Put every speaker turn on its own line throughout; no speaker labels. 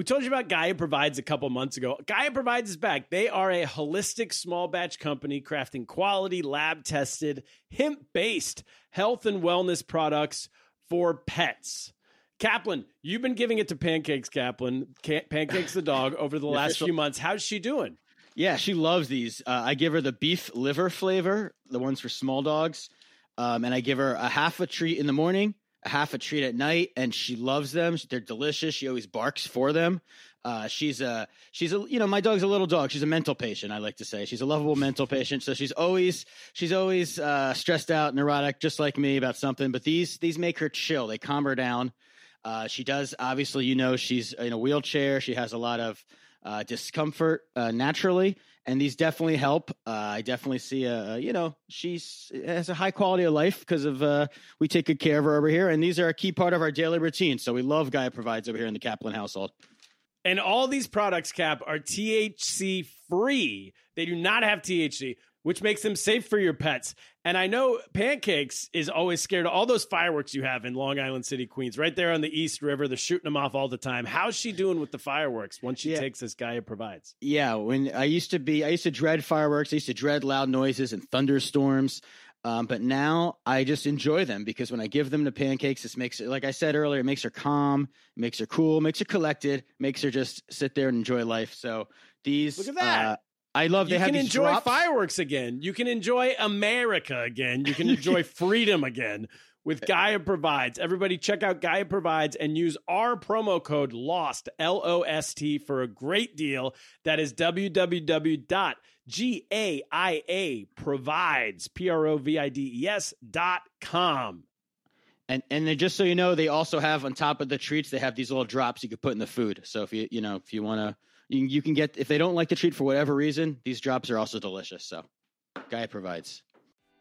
We told you about Gaia Provides a couple months ago. Gaia Provides is back. They are a holistic small batch company crafting quality, lab tested, hemp based health and wellness products for pets. Kaplan, you've been giving it to Pancakes, Kaplan, Pancakes the dog, over the last few months. How's she doing?
Yeah, she loves these. Uh, I give her the beef liver flavor, the ones for small dogs, um, and I give her a half a treat in the morning half a treat at night, and she loves them. They're delicious. She always barks for them. Uh, she's a she's a you know my dog's a little dog. She's a mental patient. I like to say she's a lovable mental patient. So she's always she's always uh, stressed out, neurotic, just like me about something. But these these make her chill. They calm her down. Uh, she does obviously you know she's in a wheelchair. She has a lot of uh, discomfort uh, naturally, and these definitely help. Uh, I definitely see a, you know she's has a high quality of life because of uh, we take good care of her over here, and these are a key part of our daily routine. So we love Gaia provides over here in the Kaplan household.
And all these products, Cap, are THC free. They do not have THC, which makes them safe for your pets. And I know Pancakes is always scared of all those fireworks you have in Long Island City, Queens, right there on the East River. They're shooting them off all the time. How's she doing with the fireworks once she yeah. takes this guy Gaia provides?
Yeah, when I used to be, I used to dread fireworks. I used to dread loud noises and thunderstorms. Um, but now I just enjoy them because when I give them to pancakes, this makes it, like I said earlier, it makes her calm, makes her cool, makes her collected, makes her just sit there and enjoy life. So these,
look at that. Uh,
I love they
you
have
can enjoy
drops.
fireworks again. You can enjoy America again. You can enjoy freedom again with Gaia Provides. Everybody check out Gaia Provides and use our promo code LOST, L O S T, for a great deal. That is www.gaia provides, P R O V I D E S dot com.
And and then just so you know, they also have on top of the treats, they have these little drops you could put in the food. So if you you know if you want to you, you can get if they don't like the treat for whatever reason, these drops are also delicious. So, Gaia provides.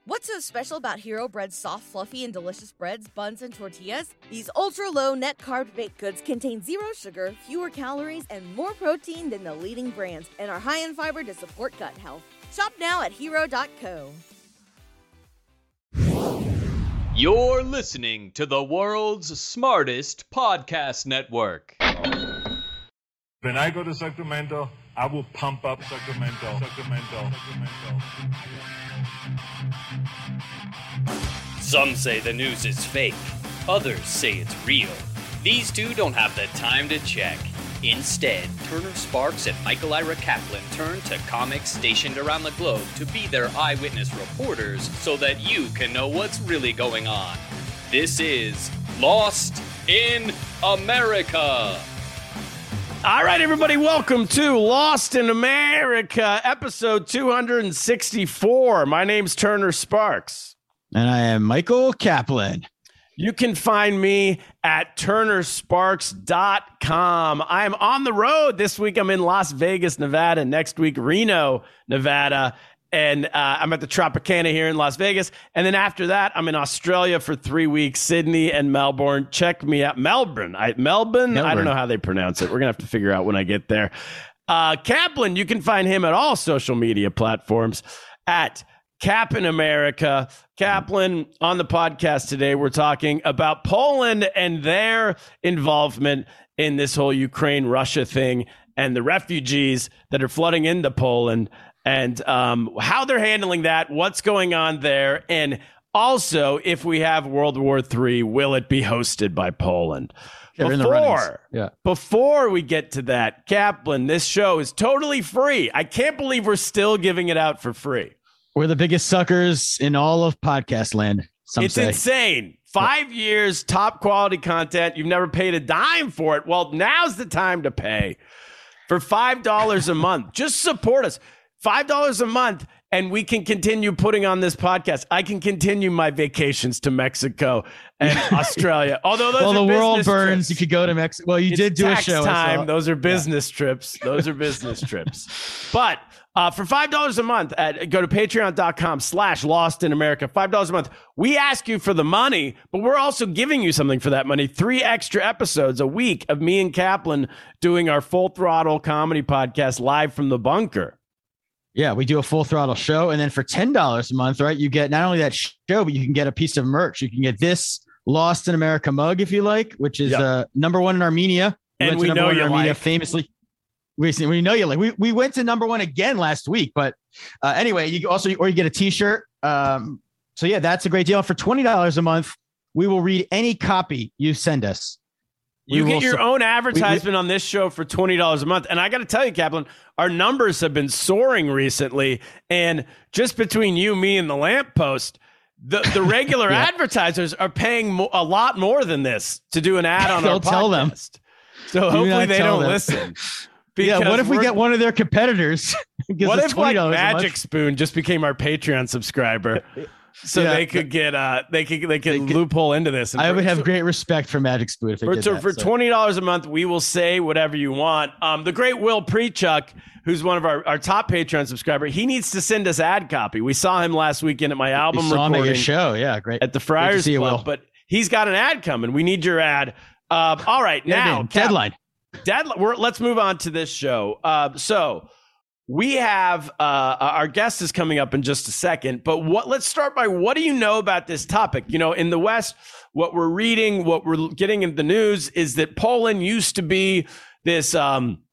What's so special about Hero Bread's soft, fluffy, and delicious breads, buns, and tortillas? These ultra low net carb baked goods contain zero sugar, fewer calories, and more protein than the leading brands, and are high in fiber to support gut health. Shop now at hero.co.
You're listening to the world's smartest podcast network.
When I go to Sacramento, I will pump up Sacramento. Sacramento. Sacramento.
Some say the news is fake, others say it's real. These two don't have the time to check. Instead, Turner Sparks and Michael Ira Kaplan turn to comics stationed around the globe to be their eyewitness reporters so that you can know what's really going on. This is Lost in America.
All right, everybody, welcome to Lost in America, episode 264. My name's Turner Sparks.
And I am Michael Kaplan.
You can find me at turnersparks.com. I'm on the road this week. I'm in Las Vegas, Nevada. Next week, Reno, Nevada and uh, I'm at the Tropicana here in Las Vegas. And then after that, I'm in Australia for three weeks, Sydney and Melbourne. Check me out, Melbourne. I, Melbourne, Melbourne. I don't know how they pronounce it. We're gonna have to figure out when I get there. Uh, Kaplan, you can find him at all social media platforms at Cap in America. Kaplan on the podcast today. We're talking about Poland and their involvement in this whole Ukraine Russia thing and the refugees that are flooding into Poland and um, how they're handling that, what's going on there, and also if we have World War III, will it be hosted by Poland? before, yeah. before we get to that, Kaplan, this show is totally free. I can't believe we're still giving it out for free.
We're the biggest suckers in all of podcast land.
it's
say.
insane. Five years, top quality content. You've never paid a dime for it. Well, now's the time to pay for $5 a month. Just support us. $5 a month and we can continue putting on this podcast. I can continue my vacations to Mexico and Australia. Although those
well,
the
world burns,
trips.
you could go to Mexico. Well, you
it's
did do a show.
Time. Those are business yeah. trips. Those are business trips. But uh, for five dollars a month, at, go to patreon.com slash lost in America. Five dollars a month. We ask you for the money, but we're also giving you something for that money. Three extra episodes a week of me and Kaplan doing our full throttle comedy podcast live from the bunker.
Yeah, we do a full throttle show. And then for $10 a month, right, you get not only that show, but you can get a piece of merch. You can get this Lost in America mug if you like, which is yep. uh, number one in Armenia.
And
went
we know you
media
like.
famously. We, we know you like. We, we went to number one again last week, but uh, anyway, you also or you get a T-shirt. Um, so yeah, that's a great deal. For twenty dollars a month, we will read any copy you send us.
You get your
su-
own advertisement on this show for twenty dollars a month, and I got to tell you, Kaplan, our numbers have been soaring recently. And just between you, me, and the lamppost, the the regular
Yeah.
advertisers are paying mo- a lot more than this to do an ad on our
Don't tell them.
podcast. So hopefully
not
they don't
them.
listen.
Yeah, what if we get one of their competitors?
What if like
$20 a month?
Magic Spoon just became our Patreon subscriber, so
Yeah.
they could get uh they could they could
They could-
loophole into this? And
I would have great respect for Magic Spoon if they
For,
did
so
that,
for
so.
twenty dollars a month, we will say whatever you want. Um, the great Will Prechuck, who's one of our, our top Patreon subscriber, he needs to send us ad copy. We saw him last weekend at my album
saw him at your show. Yeah, great.
at the Friars Club,
Will.
but he's got an ad coming. We need your ad. Uh, all right, now
in.
Cap-
deadline.
deadline. We're, let's move on to this show. Uh, so we have uh, our guest is coming up in just a second, but what? Let's start by what do you know about this topic? You know, in the West, what we're reading, what we're getting in the news is that Poland used to be this. Um,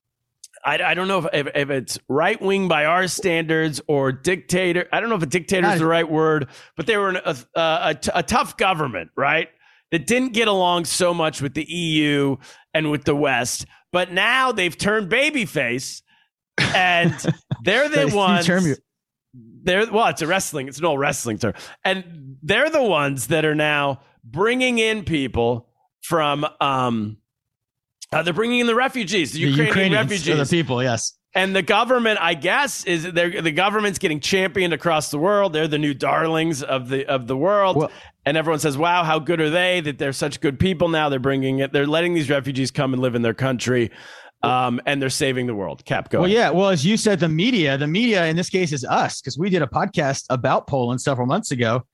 I, I don't know if, if, if it's right wing by our standards or dictator. I don't know if a dictator is the right word, but they were an, a, a tough government, right? That didn't get along so much with the EU and with the West. But now they've turned babyface, and they're the ones. They're well, it's a wrestling. It's an old wrestling term, and they're the ones that are now bringing in people from. um uh, they're bringing in the refugees, the,
The
Ukrainian
Ukrainians
refugees.
the people. Yes.
And the government, I guess, is the government's getting championed across the world. They're the new darlings of the of the world,
Well-
and everyone says, "Wow, how good are they? That they're such good people now. They're bringing it. They're letting these refugees come and live in their country, um, and they're saving the world." Cap, go.
Well,
ahead.
yeah. Well, as you said, the media, the media in this case is us because we did a podcast about Poland several months ago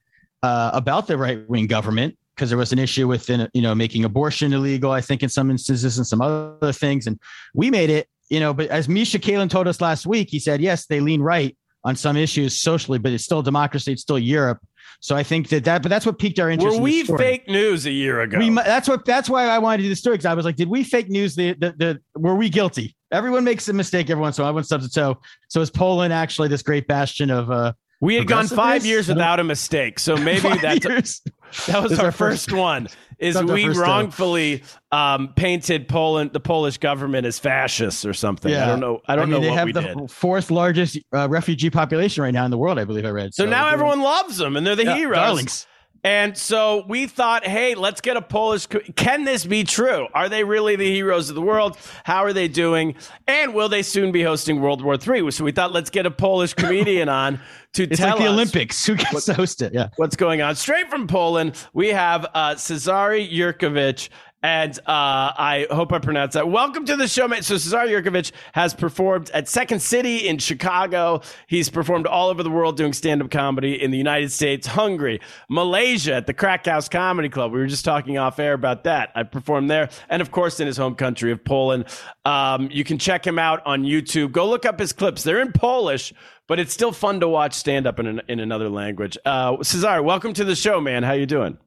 uh, about the right wing government because there was an issue with you know making abortion illegal. I think in some instances and some other things, and we made it. You know, but as Misha Kalin told us last week, he said yes, they lean right on some issues socially, but it's still democracy. It's still Europe. So I think that that, but that's what piqued our interest.
Were
in
we fake news a year ago?
We, that's what that's why I wanted to do the story because I was like, did we fake news? The, the the were we guilty? Everyone makes a mistake every once in a while. Everyone stubs a toe. So is Poland actually this great bastion of uh
we had gone five years without a mistake, so maybe that's
years?
that was our
our
first- one. Is we wrongfully um, painted Poland, the Polish government, as fascists or something? I don't know. I don't
mean,
know
they
what
have
we
the
did.
fourth largest uh, refugee population right now in the world. I believe I read.
So now everyone loves them and they're the
Yeah,
heroes.
darlings.
And so we thought, hey, let's get a Polish. Co- Can this be true? Are they really the heroes of the world? How are they doing? And will they soon be hosting World War III? So we thought, let's get a Polish comedian on to
It's
tell
like the
us
Olympics. Who gets to host it? Yeah.
what's going on. Straight from Poland, we have uh, Cezary Yurkovich. And uh, I hope I pronounced that. Welcome to the show, mate. So Cesar Yurkovich has performed at Second City in Chicago. He's performed all over the world doing stand-up comedy in the United States, Hungary, Malaysia at the Crack House Comedy Club. We were just talking off air about that. I performed there, and of course in his home country of Poland. Um, you can check him out on YouTube. Go look up his clips. They're in Polish, but it's still fun to watch stand-up in, an, in another language. Uh, Cesar, welcome to the show, man. How you doing?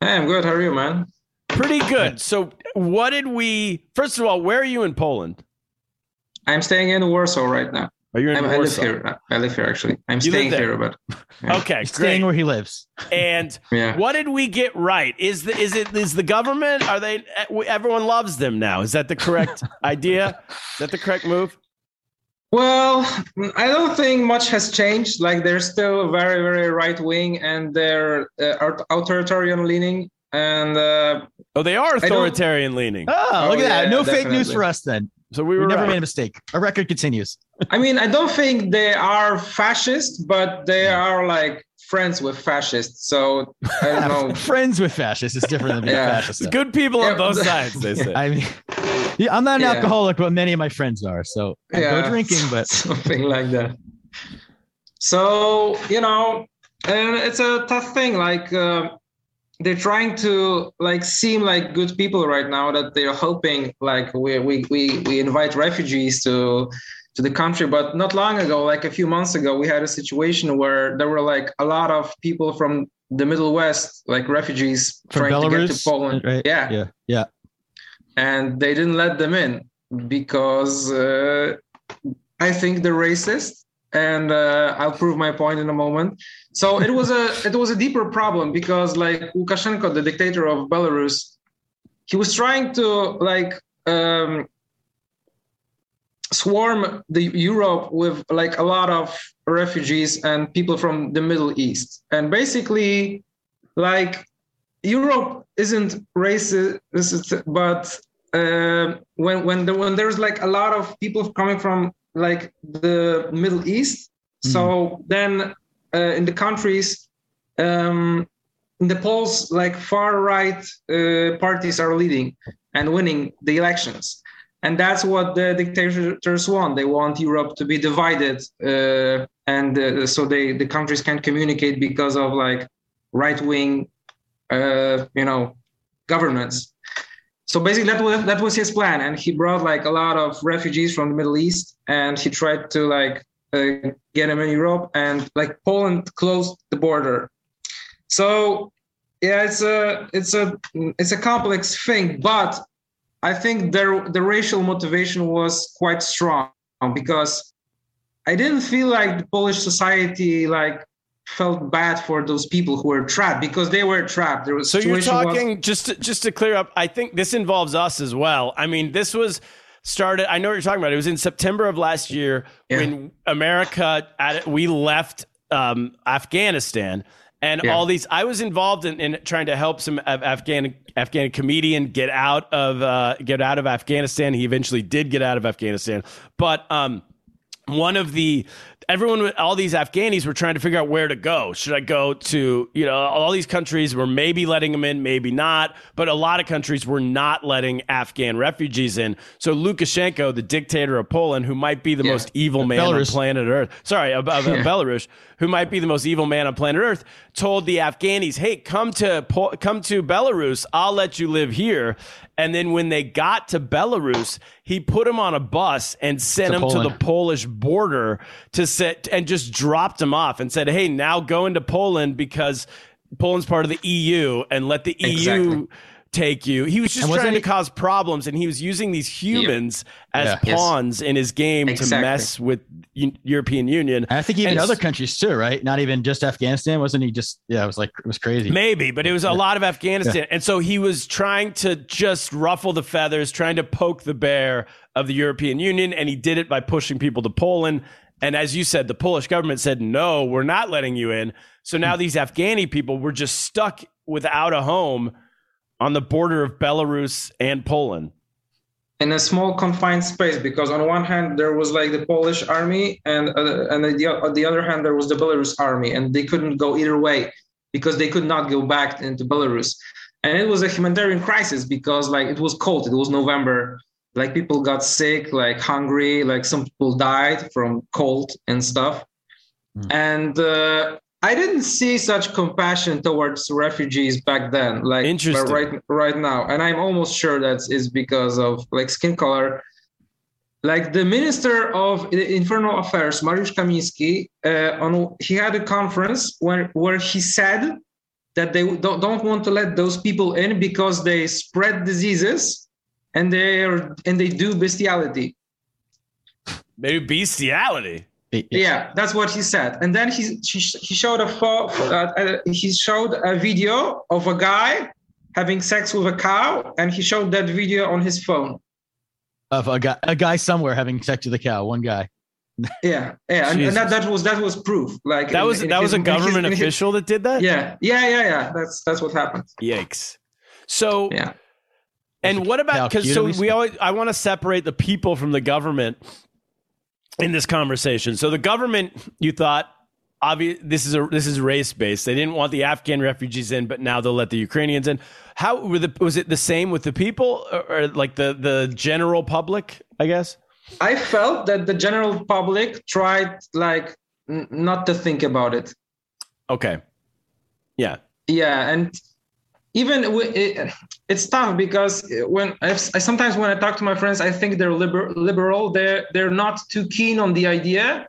Hey, I'm good. How are you, man?
Pretty good. So, what did we? First of all, where are you in Poland?
I'm staying in Warsaw right now.
Are you in
I'm, I live here. I live here actually. I'm
You
staying here, but yeah.
Okay,
Staying where he lives.
And
Yeah.
what did we get right? Is the is it is the government? Are they? Everyone loves them now. Is that the correct idea? Is that the correct move?
Well, I don't think much has changed. Like they're still very, very right wing, and they're uh, authoritarian leaning. And uh,
Oh, they are authoritarian leaning.
Oh,
Oh,
look at that.
yeah,
No fake news for us then.
So we
We never
right.
made a mistake. Our record continues.
I mean, I don't think they are fascist, but they are like friends with fascists. So I don't know.
Friends with fascists is different than being
Yeah.
a fascist.
Good people on both sides. They say.
I mean, yeah, I'm not an
Yeah.
alcoholic, but many of my friends are. So I go drinking, but
something like that. So you know, and it's a tough thing. Like uh, they're trying to like seem like good people right now. That they're hoping like we we we we invite refugees to to the country. But not long ago, like a few months ago, we had a situation where there were like a lot of people from the Middle West, like refugees,
from
trying to get to
Belarus,
Poland.
right?
Yeah,
yeah, yeah.
and they didn't let them in because uh, I think they're racist, and uh, I'll prove my point in a moment. So it was a it was a deeper problem because like Lukashenko, the dictator of Belarus, he was trying to like um, swarm the Europe with like a lot of refugees and people from the Middle East, and basically like Europe isn't racist, but uh, when when the, when there's like a lot of people coming from like the Middle East, mm. so then uh, in the countries, um, in the polls, like far right uh, parties are leading and winning the elections, and that's what the dictators want. They want Europe to be divided, uh, and uh, so they the countries can't communicate because of like right wing, uh, you know, governments so basically that was that was his plan and he brought like a lot of refugees from the middle east and he tried to like uh, get them in europe and like poland closed the border. So yeah it's a it's a it's a complex thing but i think there the racial motivation was quite strong because i didn't feel like the polish society like felt bad for those people who were trapped because they were trapped. There was
so you're talking was- just to, just to clear up. I think this involves us as well. I mean, this was started. I know what you're talking about. It was in September of last year yeah. when America at, we left um, Afghanistan. And yeah. all these, I was involved in, in trying to help some Afghan Afghan comedian get out of uh, get out of Afghanistan. He eventually did get out of Afghanistan, but um, one of the everyone, all these Afghanis were trying to figure out where to go. Should I go to, you know, all these countries were maybe letting them in, maybe not, but a lot of countries were not letting Afghan refugees in. So Lukashenko, the dictator of Poland, who might be the yeah. most evil man Belarus. on planet Earth, sorry, of, of yeah. Belarus, who might be the most evil man on planet Earth, told the Afghanis, "Hey, come to come to Belarus. I'll let you live here." And then when they got to Belarus, he put him on a bus and sent to them Poland. to the Polish border to sit and just dropped him off and said, "Hey, now go into Poland because Poland's part of the EU and let the exactly. EU." take you. He was just trying to cause problems, and he was using these humans yeah. as yeah. pawns yes. in his game exactly. to mess with U- European Union.
And I think even and other countries too, right? Not even just Afghanistan. Wasn't he just? Yeah, it was like it was crazy.
Maybe, but it was a lot of Afghanistan, and so he was trying to just ruffle the feathers, trying to poke the bear of the European Union, and he did it by pushing people to Poland. And as you said, the Polish government said, no, we're not letting you in. So now hmm. these Afghani people were just stuck without a home on the border of Belarus and Poland?
In a small confined space, because on one hand there was like the Polish army, and uh, and the, on the other hand there was the Belarus army, and they couldn't go either way because they could not go back into Belarus, and it was a humanitarian crisis because like it was cold, it was November, like people got sick, like hungry, like some people died from cold and stuff, mm. and uh, I didn't see such compassion towards refugees back then, like
Interesting.
right right now, and I'm almost sure that is because of like skin color. Like the minister of internal affairs, Mariusz Kamiński, uh, on he had a conference where where he said that they don't, don't want to let those people in because they spread diseases and they are and they do bestiality.
They do bestiality.
Yeah, that's what he said. And then he he, he showed a photo, uh, uh, he showed a video of a guy having sex with a cow, and he showed that video on his phone.
Of a guy, a guy somewhere having sex with a cow. One guy.
yeah, yeah, and, and, that, that was that was proof. Like
that was in, in that his, was a government his, official his, that did that.
Yeah, yeah, yeah, yeah. That's that's what happened.
Yikes! So yeah. And what about because so we always I want to separate the people from the government in this conversation. So the government, you thought, obvious, this is a this is race based. They didn't want the Afghan refugees in, but now they'll let the Ukrainians in. How were the was it the same with the people or, or like the the general public? I guess.
I felt that the general public tried like n- not to think about it.
Okay. Yeah.
Yeah, and even it, it's tough because when I, sometimes when I talk to my friends, I think they're liber, liberal. They're they're not too keen on the idea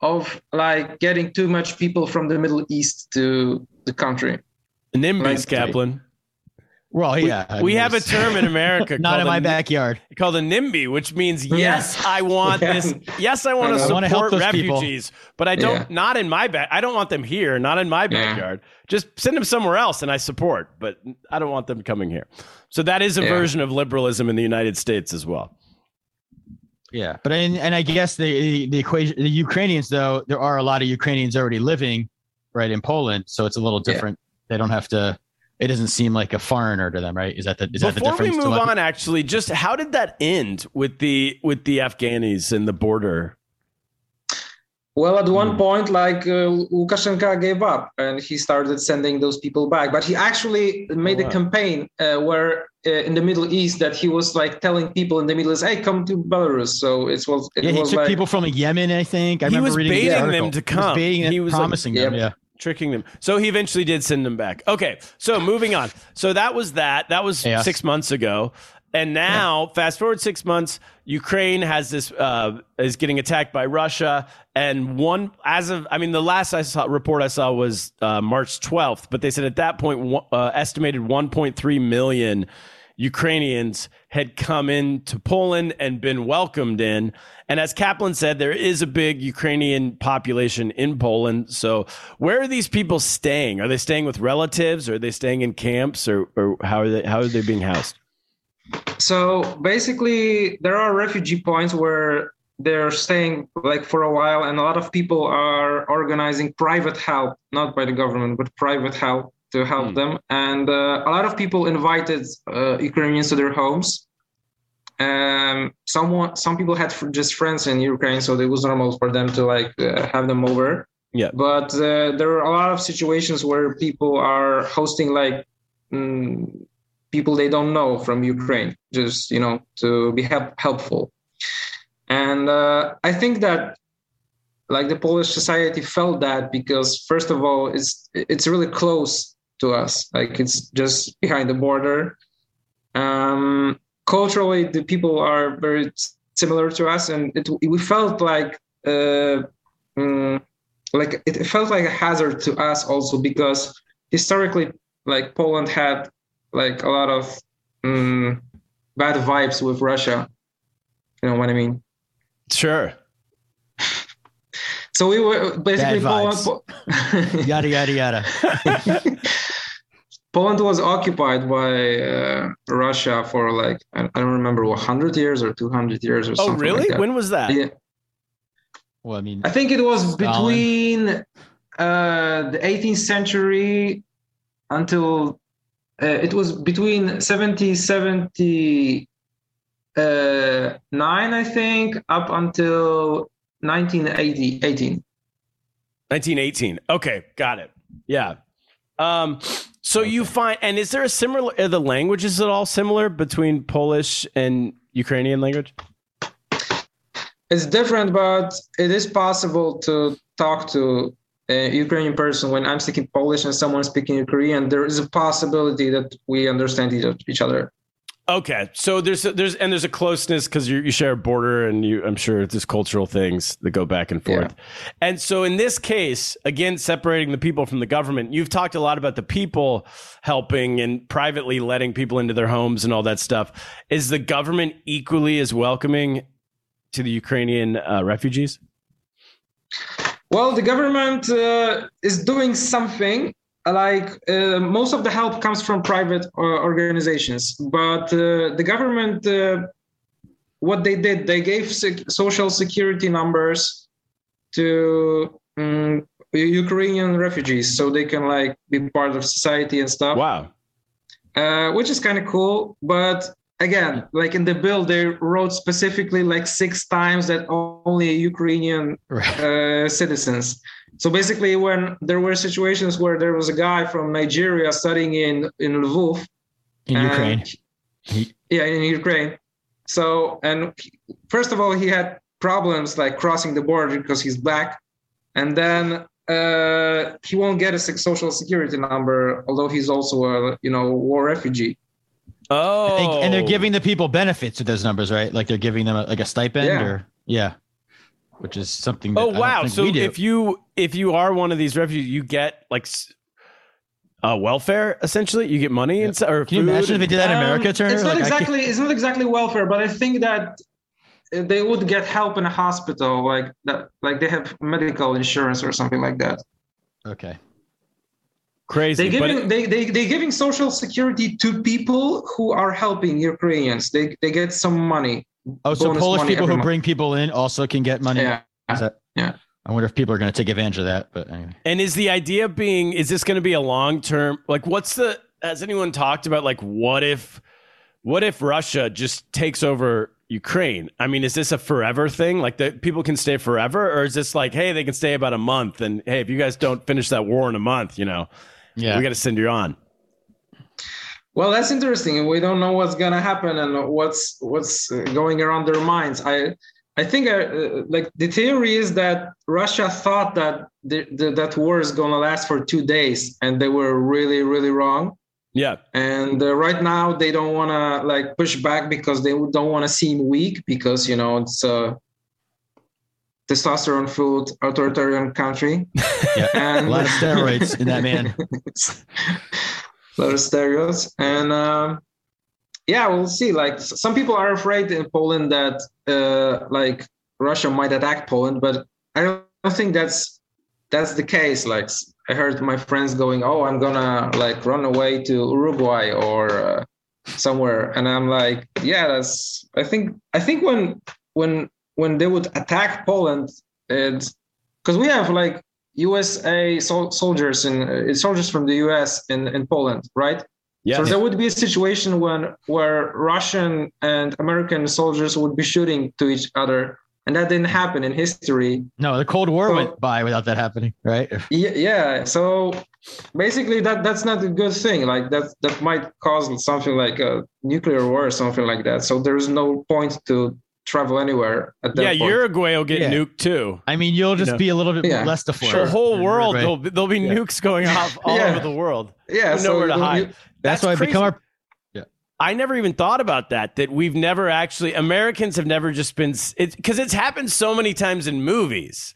of like getting too much people from the Middle East to the country.
NIMBYs, like, Kaplan.
Well,
We-
yeah. I
we
mean,
have a term in America
Not
called
in my
n-
backyard.
called a NIMBY, which means yes, I want
Yeah.
this. Yes, I want to
know.
I wanna help
support
people.
refugees, but I don't.
Yeah.
Not in my back. I don't want them here. Not in my
Yeah.
backyard. Just send them somewhere else, and I support. But I don't want them coming here. So that is a
Yeah.
version of liberalism in the United States as well.
Yeah, but and, and I guess the the equation the Ukrainians though there are a lot of Ukrainians already living right in Poland, so it's a little
Yeah.
different. They don't have to. It doesn't seem like a foreigner to them, right? Is that the is that the
Before we
difference? to
move on, actually, just how did that end with the with the Afghanis and the border?
Well, at one
Hmm.
point, like uh, Lukashenko gave up and he started sending those people back. But he actually made
Oh, wow.
a campaign uh, where uh, in the Middle East that he was like telling people in the Middle East, "Hey, come to Belarus." So it was it
Yeah, he
was
took
like
people from Yemen, I think. I
He
remember
was
reading
baiting
article.
them to
He was
come.
baiting them,
He was, like-
promising them.
Yep.
Yeah.
Tricking them. So he eventually did send them back. Okay, so moving on. So that was that. That was
Yes.
six months ago, and now fast forward six months, Ukraine has this uh, is getting attacked by Russia, and one as of I mean the last I saw report I saw was uh, March twelfth, but they said at that point point uh, estimated one point three million. Ukrainians had come into Poland and been welcomed in. And as Kaplan said, there is a big Ukrainian population in Poland. So where are these people staying? Are they staying with relatives? Are they staying in camps? Or, or how are they how are they being housed?
So basically, there are refugee points where they're staying like for a while, and a lot of people are organizing private help, not by the government, but private help to help
Hmm.
them. And uh, a lot of people invited uh, Ukrainians to their homes. Um, someone, some people had just friends in Ukraine, so it was normal for them to like uh, have them over.
Yeah.
But uh, there are a lot of situations where people are hosting like. mm, people they don't know from Ukraine, just you know, to be help- helpful. And uh, I think that like the Polish society felt that because first of all, it's it's really close to us, like it's just behind the border. Um, culturally, the people are very similar to us, and it, we felt like. Uh, mm, like it felt like a hazard to us also because historically like poland had like a lot of mm, bad vibes with Russia. You know what I mean?
Sure.
So we were basically Poland.
Yada yada yada.
Poland was occupied by uh, Russia for like I I don't remember 100 years or 200 years or
Oh,
something.
really?
Like that.
when was that?
Yeah,
Well, I mean,
I think it was
Stalin.
between uh, the 18th century until uh, it was between 70 70 uh, nine, I think, up until 1980 18.
1918. Okay, got it. Yeah. Um, so you find, and is there a similar, are the languages at all similar between Polish and Ukrainian language?
It's different, but it is possible to talk to a Ukrainian person when I'm speaking Polish and someone speaking Ukrainian. There is a possibility that we understand each, each other.
Okay, so there's there's and there's a closeness because you you share a border and you I'm sure there's cultural things that go back and forth. And so in this case, again, separating the people from the government, you've talked a lot about the people helping and privately letting people into their homes and all that stuff. Is the government equally as welcoming to the Ukrainian uh, refugees?
Well, the government uh, is doing something. Like uh, most of the help comes from private uh, organizations, but uh, the government, uh, what they did, they gave sec- social security numbers to um, Ukrainian refugees, so they can like be part of society and stuff
Wow.
uh, which is kind of cool. But again, like in the bill, they wrote specifically like six times that only Ukrainian
right.
uh, citizens. So basically, when there were situations where there was a guy from Nigeria studying in in Lvov,
in Ukraine. He-
yeah, in Ukraine. So, and first of all, he had problems like crossing the border because he's black, and then uh, he won't get a social security number, although he's also a you know war refugee.
Oh,
They- and they're giving the people benefits with those numbers, right? Like they're giving them a, like a stipend
Yeah.
or yeah, which is something. That
Oh
I don't
wow!
think
So
we do.
if you if you are one of these refugees, you get like s- uh, welfare essentially. You get money and or
Can you
food
imagine if they did that in
Um,
America, Turner?
It's not
Like,
exactly. It's not exactly welfare, but I think that uh, they would get help in a hospital, like that, like they have medical insurance or something like that.
okay.
Crazy.
They
but
giving they they they giving social security to people who are helping Ukrainians. They they get some money.
Oh, so Polish people who
month.
bring people in also can get money.
Yeah.
Is that-
Yeah.
I wonder if people are going to take advantage of that. But anyway,
And is the idea being is this going to be a long term like what's the has anyone talked about like what if what if Russia just takes over Ukraine? I mean, is this a forever thing? Like that people can stay forever or is this like hey, they can stay about a month and hey, if you guys don't finish that war in a month, you know,
yeah.
we got to send you on.
Well, that's interesting. We don't know what's gonna happen and what's what's uh, going around their minds. I I think uh, uh, like the theory is that Russia thought that the, the, that war is gonna last for two days, and they were really really wrong.
Yeah.
And uh, right now they don't want to like push back because they don't want to seem weak because you know it's a testosterone filled authoritarian country.
Yeah.
And
a lot of steroids in that man.
a lot of stereos and um, yeah we'll see like some people are afraid in poland that uh, like russia might attack poland but i don't think that's that's the case like I heard my friends going oh i'm gonna like run away to uruguay or uh, somewhere and i'm like yeah that's i think i think when when when they would attack poland because we have like USA sol- soldiers and uh, soldiers from the US in, in Poland, right?
Yeah.
So there would be a situation when where Russian and American soldiers would be shooting to each other, and that didn't happen in history.
No, the Cold War
So-
went by without that happening, right?
Yeah, yeah. So basically, that that's not a good thing. Like that that might cause something like a nuclear war or something like that. So there's no point to travel anywhere at that
yeah,
point.
Uruguay will get
Yeah.
nuked too.
I mean, you'll just
know.
be a little bit
Yeah.
less to flirt.
The whole world,
Right.
there'll, be- there'll be
Yeah.
nukes going off all
Yeah.
over the world.
yeah,
You know where to hide.
you-
That's,
That's
why I
crazy.
become our.
I never even thought about that. That we've never actually Americans have never just been it's because it's happened so many times in movies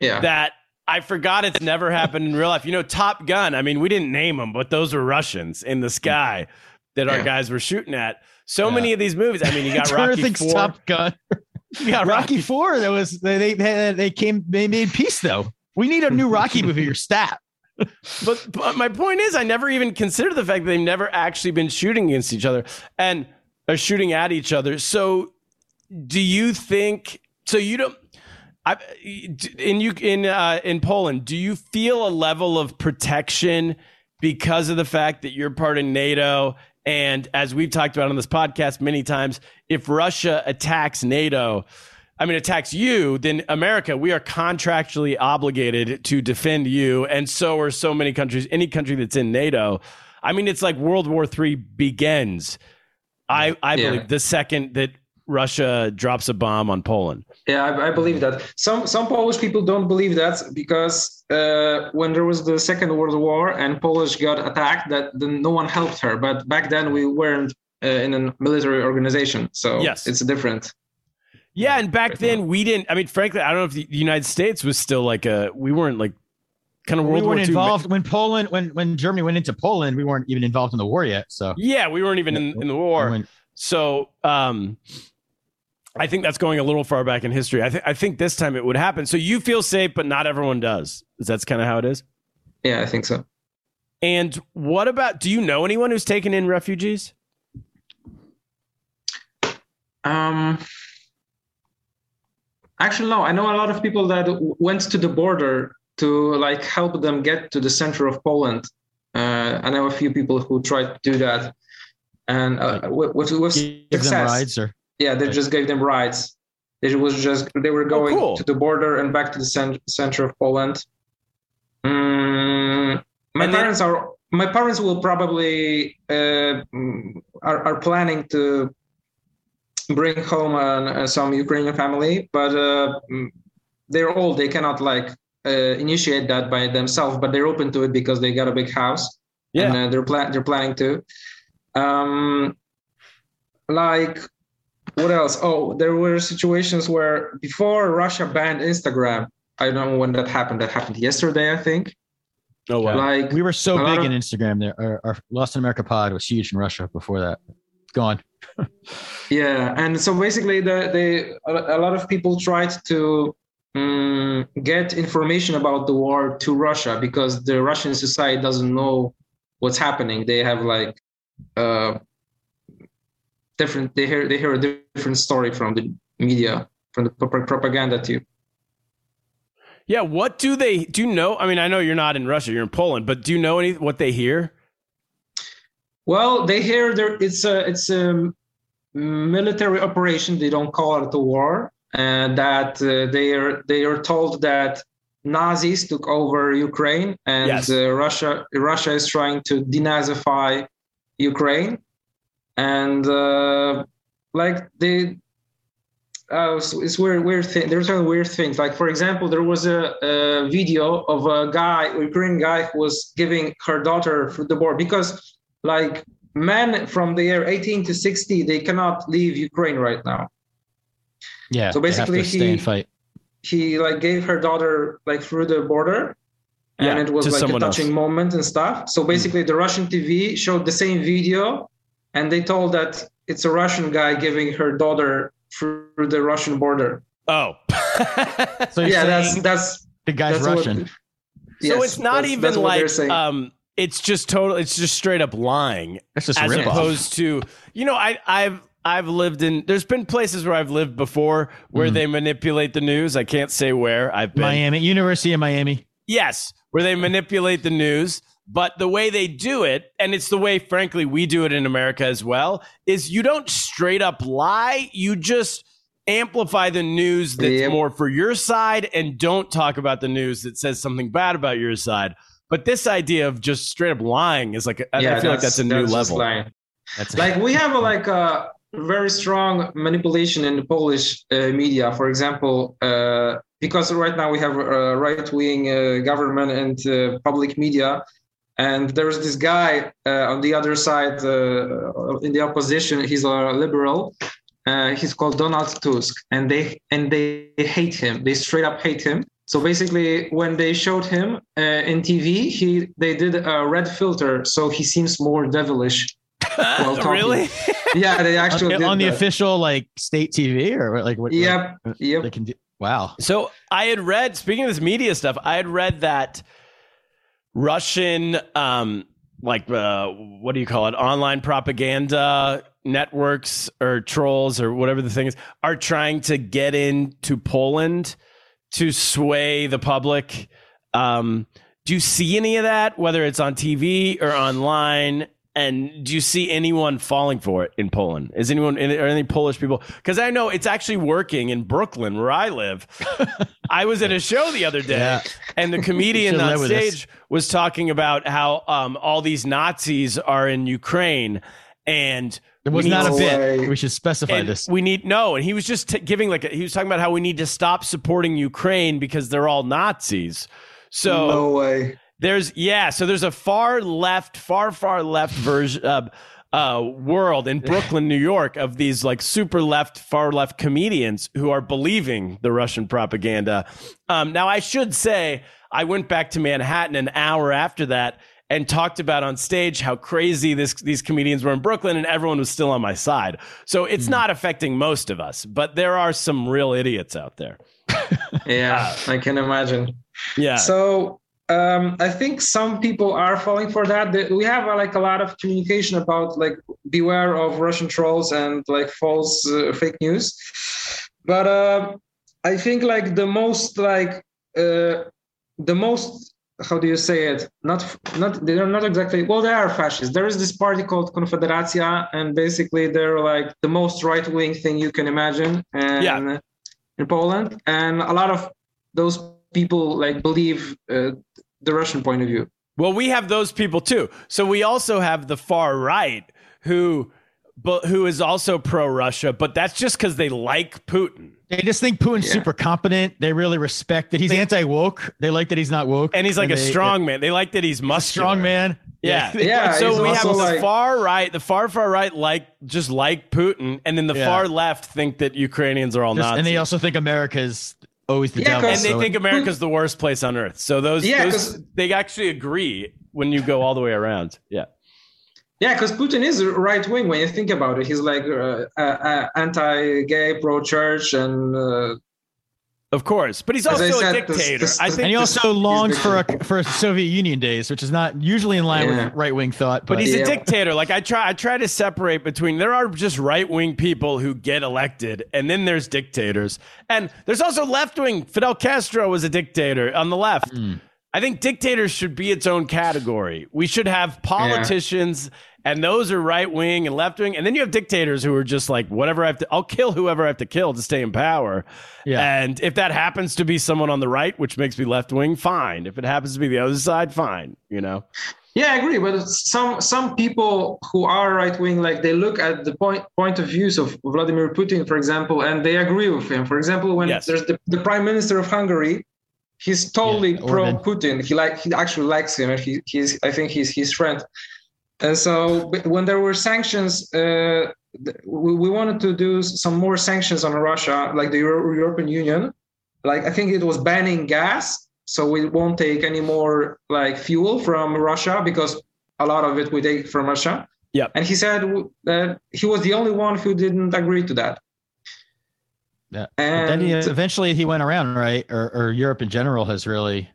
yeah.
that I forgot it's never happened in real life. You know, Top Gun. I mean, we didn't name them, but those were Russians in the mm. sky that our guys were shooting at. So
Yeah.
many of these movies. I mean, you got Rocky Four.
Top Gun.
you got
Rocky
Rocky.
Four. That was they they they came they made peace though. We need a new Rocky movie or stat.
But, but my point is, I never even considered the fact that they've never actually been shooting against each other and are shooting at each other. So, do you think? So you don't. I, in you in uh, in Poland, do you feel a level of protection because of the fact that you're part of NATO? And as we've talked about on this podcast many times, if Russia attacks NATO, I mean, attacks you, then America, we are contractually obligated to defend you. And so are so many countries, any country that's in NATO. I mean, it's like World War III begins. I, I
Yeah.
believe the second that Russia drops a bomb on Poland.
Yeah, I, I believe that. Some some Polish people don't believe that because uh, when there was the Second World War and Polish got attacked, that then no one helped her. But back then we weren't uh, in a military organization, so
Yes.
it's different.
Yeah, and back then we didn't. I mean, frankly, I don't know if the United States was still like a. We weren't like kind of World War
weren't
II.
involved when Poland when when Germany went into Poland. We weren't even involved in the war yet. So
Yeah, we weren't even in, in the war.
When-
So um, I think that's going a little far back in history. I, th- I think this time it would happen. So you feel safe, but not everyone does. Is that's kind of how it is?
Yeah, I think so.
And what about? Do you know anyone who's taken in refugees?
Um, actually, no. I know a lot of people that w- went to the border to like help them get to the center of Poland. Uh, I know a few people who tried to do that, and uh, with, with, with success.
rides or
Yeah, they
Right.
just gave them rides. It was just they were going
cool.
to the border and back to the cent- center of Poland. Mm, my
And then-
parents are my parents will probably uh, are, are planning to bring home an, uh, some Ukrainian family, but uh, mm, they're old. They cannot like uh, initiate that by themselves, but they're open to it because they got a big house and uh, they're plan- they're planning to. Um, like what else? Oh, there were situations where before Russia banned Instagram. I don't know when that happened. That happened yesterday, I think.
Oh wow.
Like
We were so big
of-
in Instagram there. Our, our Lost in America pod was huge in Russia before that. Gone.
Yeah, and so basically, the they a a lot of people tried to um, get information about the war to Russia because the Russian society doesn't know what's happening. They have like uh, different. They hear they hear a different story from the media, from the propaganda too.
Yeah, what do they do you know? I mean, I know you're not in Russia, you're in Poland, but do you know any what they hear?
Well, they hear there it's a it's a military operation. They don't call it a war, and that uh, they are they are told that Nazis took over Ukraine, and
Yes.
uh, Russia Russia is trying to denazify Ukraine, and uh, like they. Uh, it's, it's weird, weird thing. There's some weird things. Like, for example, there was a, a video of a guy, a Ukrainian guy, who was giving her daughter through the board because like men from the year 18 to 60 they cannot leave ukraine right now
Yeah.
So
they have to
basically he-
fight.
he like gave her daughter like through the border and it was like a touching
else.
moment and stuff so basically the russian tv showed the same video and they told that it's a russian guy giving her daughter through the russian border
Oh.
So
yeah that's that's
the guy's
that's what-
Russian.
so it's not
that's-
even
that's
like um it's just total it's just straight up lying
That's just
as opposed to you know I I've I've lived in there's been places where I've lived before where
Mhm.
they manipulate the news. I can't say where I've been.
Miami, University of Miami.
Yes, where they manipulate the news. But the way they do it, and it's the way, frankly, we do it in America as well, is you don't straight up lie. You just amplify the news that's
Yep.
more for your side and don't talk about the news that says something bad about your side. But this idea of just straight up lying is like, I
yeah
feel like that's a new
just
level.
lying.
That's
like we have a, like a very strong manipulation in the Polish uh, media. For example, uh, because right now we have a right-wing uh, government and uh, public media, and there's this guy uh, on the other side uh, in the opposition. He's a liberal. Uh, he's called Donald Tusk, and they and they hate him. They straight up hate him. So basically, when they showed him uh, in TV, he they did a red filter, so he seems more devilish. while
really?
Yeah, they actually
on,
did
on the
that.
official like state TV or like what?
Yep,
like,
yep.
They can do. Wow.
So I had read, speaking of this media stuff, I had read that Russian, um, like uh, what do you call it, online propaganda networks or trolls or whatever the thing is, are trying to get into Poland to sway the public. Um, do you see any of that, whether it's on TV or online? And do you see anyone falling for it in Poland? Is anyone, are any Polish people? Because I know it's actually working in Brooklyn, where I live. I was at a show the other day,
Yeah.
and the comedian
Should've
on
led with this.
stage was talking about how um, all these Nazis are in Ukraine, and
It was not a bit.
way.
We should specify
and
this.
we need no, and he was just t- giving like a, he was talking about how we need to stop supporting Ukraine because they're all Nazis. So
no way.
There's yeah, so there's a far left, far far left version uh, uh, world in Brooklyn, New York, of these like super left, far left comedians who are believing the Russian propaganda. Um, now, I should say, I went back to Manhattan an hour after that and talked about on stage how crazy this these comedians were in Brooklyn, and everyone was still on my side. So it's not affecting most of us, but there are some real idiots out there.
Yeah, I can imagine.
Yeah.
So um, I think some people are falling for that. We have uh, like a lot of communication about like beware of Russian trolls and like false uh, fake news. But uh, I think like the most like uh, the most how do you say it? Not not they're not exactly well they are fascists. There is this party called Konfederacja, and basically they're like the most right wing thing you can imagine. And
Yeah.
in Poland, and a lot of those people like believe uh, the Russian point of view.
Well, we have those people too. So we also have the far right who but who is also pro Russia, but that's just because they like Putin.
They just think Putin's
Yeah.
super competent. They really respect that he's anti woke. They like that he's not woke,
And he's like a
they-
strong man. They like that he's muscular.
strong man.
Yeah.
Yeah,
So we have the far right, the far far right like just like Putin, and then the
Yeah.
far left think that Ukrainians are all
Just-
Nazis.
and they also think America's always the
Yeah,
devil.
and they
so-
think America's the worst place on earth. So those,
Yeah,
those
'cause-
they actually agree when you go all the way around. Yeah.
Yeah, because Putin is right wing when you think about it. He's like uh, uh, uh, anti-gay, pro-church, and uh,
Of course, but he's
As I
also a
said, this-
dictator.
this-
I think
and he
this-
also longs
the-
for a, for Soviet Union days, which is not usually in line
Yeah.
with right wing thought. But,
But he's
Yeah.
a dictator. Like I try, I try to separate between there are just right wing people who get elected, and then there's dictators, and there's also left wing. Fidel Castro was a dictator on the left. Hmm. I think dictators should be its own category. We should have politicians, and those are right wing and left wing, and then you have dictators who are just like whatever I have to. I'll kill whoever I have to kill to stay in power.
Yeah.
And if that happens to be someone on the right, which makes me left wing, fine. If it happens to be the other side, fine. You know.
yeah, I agree. But some some people who are right wing, like they look at the point point of views of Vladimir Putin, for example, and they agree with him. For example, when
Yes.
there's the, the prime minister of Hungary, he's totally
Yeah,
pro. Putin. He like he actually likes him, and he, he's I think he's his friend. And so when there were sanctions, uh, we, we wanted to do some more sanctions on Russia, like the Euro- European Union. Like I think it was banning gas, so we won't take any more like fuel from Russia because a lot of it we take from Russia.
Yeah.
And he said that he was the only one who didn't agree to that.
Yeah. But then
And
he, eventually he went around, right? Or, or Europe in general has really.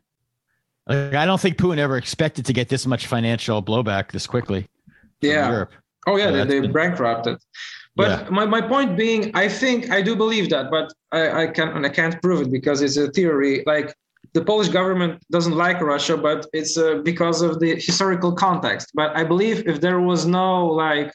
Like, I don't think Putin ever expected to get this much financial blowback this quickly.
yeah.
Europe.
Oh yeah,
So
they, they
been-
bankrupted. But
Yeah.
my, my point being, I think I do believe that, but I, I can't I can't prove it because it's a theory. Like the Polish government doesn't like Russia, but it's uh, because of the historical context. But I believe if there was no like,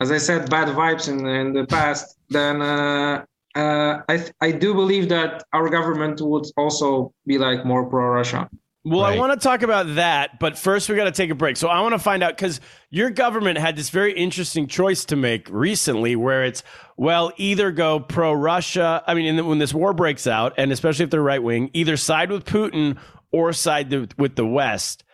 as I said, bad vibes in in the past, then uh, uh, I th- I do believe that our government would also be like more pro Russia.
Well, I want to talk about that, but first we got to take a break. So I want to find out because your government had this very interesting choice to make recently, where it's well, either go pro Russia. I mean, in the, when this war breaks out, and especially if they're right wing, either side with Putin or side th- with the West.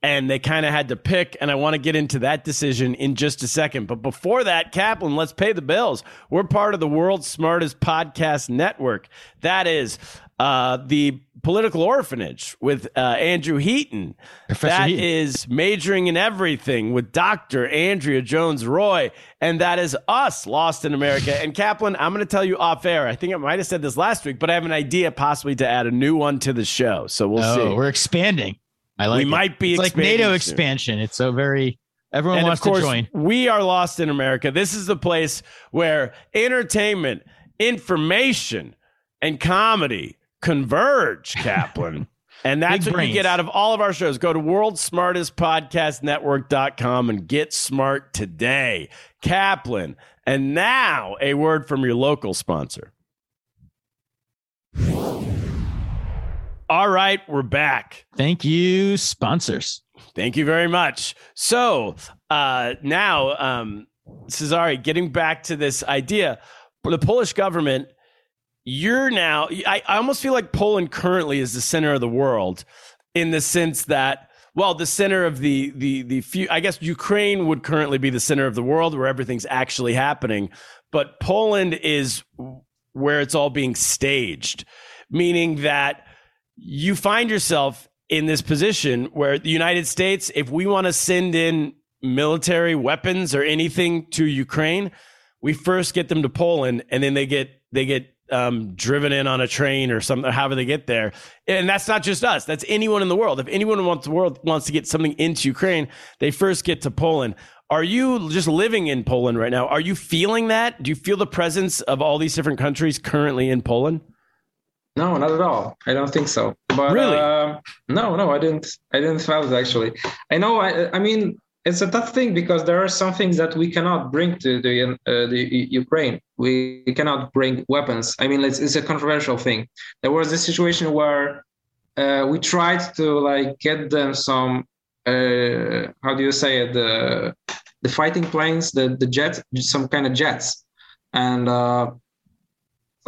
And they kind of had to pick, and I want to get into that decision in just a second. But before that, Kaplan, let's pay the bills. We're part of the world's smartest podcast network. That is uh, the Political Orphanage with uh, Andrew Heaton.
Professor
That
Heaton.
is majoring in everything with Dr. Andrea Jones Roy. And that is us, Lost in America. And Kaplan, I'm going to tell you off air. I think I might have said this last week, but I have an idea possibly to add a new one to the show. So we'll
oh,
see.
we're expanding. I like
We
it.
might be
like NATO
soon.
expansion. It's so very everyone
and
wants
of course,
to join.
we are lost in America. This is the place where entertainment, information, and comedy converge, Kaplan. And that's
Big
what you get out of all of our shows. Go to worldsmartestpodcastnetwork.com and get smart today. Kaplan. And now a word from your local sponsor. All right, we're back.
Thank you, sponsors.
Thank you very much. So uh, now, um, Cesare, getting back to this idea, the Polish government, you're now, I, I almost feel like Poland currently is the center of the world in the sense that, well, the center of the, the, the few, I guess Ukraine would currently be the center of the world where everything's actually happening. But Poland is where it's all being staged, meaning that you find yourself in this position where the United States, if we want to send in military weapons or anything to Ukraine, we first get them to Poland, and then they get they get um, driven in on a train or something. However they get there, and that's not just us. That's anyone in the world. If anyone wants the world wants to get something into Ukraine, they first get to Poland. Are you just living in Poland right now? Are you feeling that? Do you feel the presence of all these different countries currently in Poland?
No, not at all. I don't think so. But
Really?
um, no, no, I didn't. I didn't feel it actually. I know. I, I mean, it's a tough thing because there are some things that we cannot bring to the uh, the Ukraine. We cannot bring weapons. I mean, it's, it's a controversial thing. There was this situation where uh, we tried to like get them some. Uh, how do you say it? The the fighting planes, the the jets, some kind of jets, and.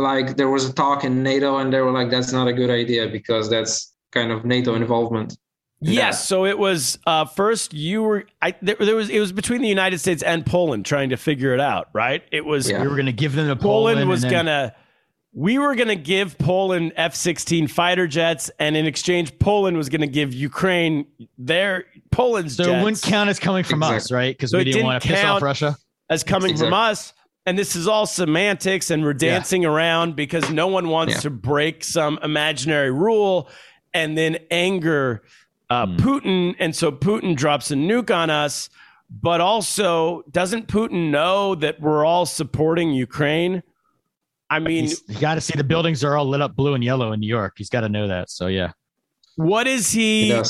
Like there was a talk in NATO and they were like, that's not a good idea because that's kind of NATO involvement.
Yes.
Yeah.
So it was uh, first you were I there, there was it was between the United States and Poland trying to figure it out, right? It was
Yeah.
We were going to give them to
Poland,
Poland.
was
then-
gonna we were going to give Poland F 16 fighter jets, and in exchange, Poland was going to give Ukraine their Poland's
So
jets
it wouldn't count as coming from us, right? Because
So
we didn't
didn't
want to piss off. Russia.
as coming from us. And this is all semantics, and we're dancing around because no one wants
Yeah.
to break some imaginary rule and then anger uh,
Hmm.
Putin. And so Putin drops a nuke on us. But also, doesn't Putin know that we're all supporting Ukraine? I mean,
He's, you got to see the buildings are all lit up blue and yellow in New York. He's got to know that. So yeah,
what is he?
He.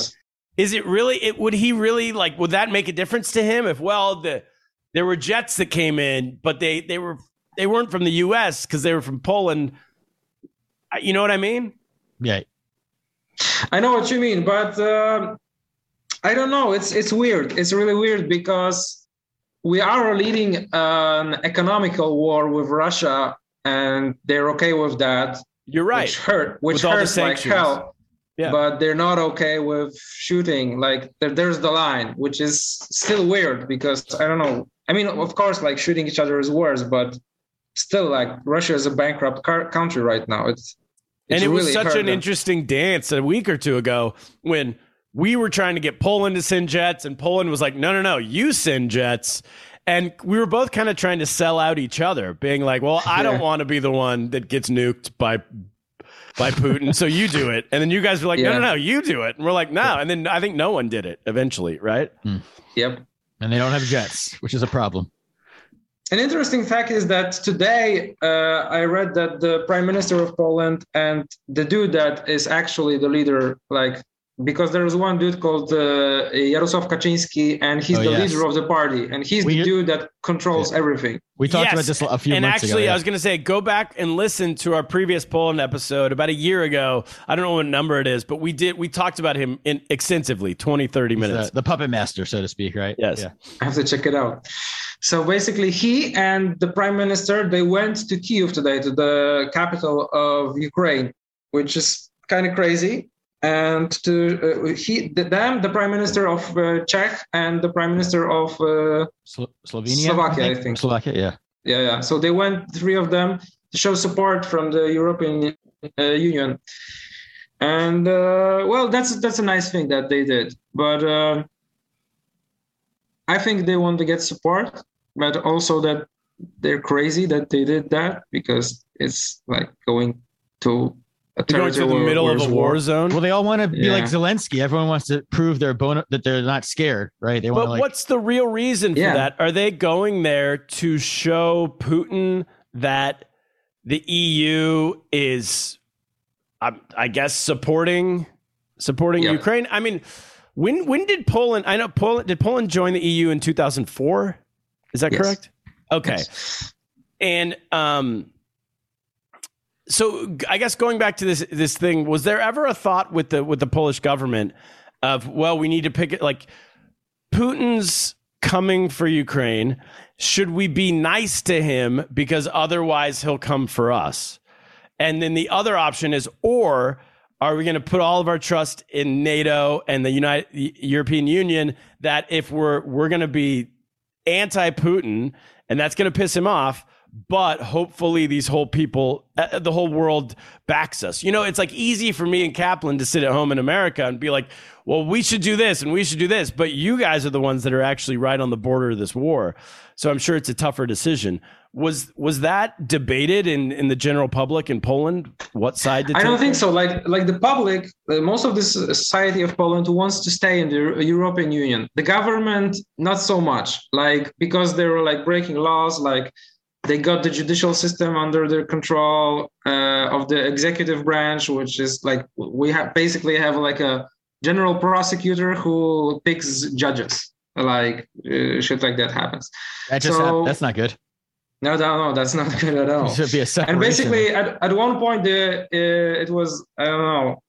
Is it really? It would he really like? Would that make a difference to him? If well, the there were jets that came in, but they they were they weren't from the U.S. because they were from Poland. Uh, You know what I mean?
yeah.
I know what you mean, but um, I don't know. It's it's weird. It's really weird because we are leading an economical war with Russia, and they're okay with that.
You're right.
Which hurt, which
With
hurts like hell.
Yeah.
But they're not okay with shooting. Like there, there's the line, which is still weird because I don't know. I mean, of course, like shooting each other is worse, but still, like Russia is a bankrupt car- country right now. It's, it's
and
it's
it was such an
them.
interesting dance a week or two ago when we were trying to get Poland to send jets, and Poland was like, "No, no, no, you send jets." And we were both kind of trying to sell out each other, being like, "Well, I don't want to be the one that gets nuked by by Putin, so you do it." And then you guys were like, "No,
Yeah.
no, no, you do it." And we're like, "No." And then I think no one did it eventually, right? Hmm.
Yep.
And they don't have jets, which is a problem.
An interesting fact is that today uh, I read that the prime minister of Poland and the dude that is actually the leader, like because there is one dude called uh, Jarosław Kaczynski, and he's
Oh,
the
yes.
leader of the party, and he's
We-
the dude that controls everything.
We talked
Yes,
about this a few
and
months
actually,
ago.
I was going to say, go back and listen to our previous Poland episode about a year ago. I don't know what number it is, but we did we talked about him in extensively, 20, 30
yeah.
minutes.
the, the puppet master, so to speak, right?
Yes.
Yeah.
I have to check it out. So basically, he and the prime minister they went to Kiev today, to the capital of Ukraine, which is kind of crazy. And to uh, he, the, them, the prime minister of uh, Czech and the prime minister of uh,
Slo- Slovenia,
Slovakia, I think.
Slovakia, yeah.
yeah, yeah. So they went, three of them, to show support from the European uh, Union. And uh, well, that's that's a nice thing that they did. But uh, I think they want to get support, but also that they're crazy that they did that because it's like going to a
You're going
territory
to the middle of a
there's
war zone.
Well, they all want to be like Zelensky. Everyone wants to prove their bon- that they're not scared, right? They want
But
like
what's the real reason for
Yeah.
that? Are they going there to show Putin that the EU is, I, I guess, supporting supporting
Yeah.
Ukraine? I mean, when when did Poland? I know Poland did Poland join the EU in two thousand four. Is that
Yes.
correct? Okay,
Yes.
and um, so I guess going back to this this thing, was there ever a thought with the with the Polish government of well, we need to pick it like Putin's coming for Ukraine. Should we be nice to him because otherwise he'll come for us? And then the other option is, or are we going to put all of our trust in NATO and the United European Union that if we're we're going to be anti-Putin and that's going to piss him off, but hopefully these whole people, uh, the whole world backs us. You know, it's like easy for me and Kaplan to sit at home in America and be like, well, we should do this and we should do this, but you guys are the ones that are actually right on the border of this war. So I'm sure it's a tougher decision. Was was that debated in in the general public in Poland? What side to
I don't think so. Like like the public, uh, most of the society of Poland wants to stay in the European Union. The government, not so much. Like because they were like breaking laws. Like they got the judicial system under their control uh, of the executive branch, which is like we have basically have like a general prosecutor who picks judges. Like uh, shit like that happens.
that just
so-
that's not good.
No, no, no, that's not good at all
It should be a separation.
and basically at, at one point the uh, it was i don't know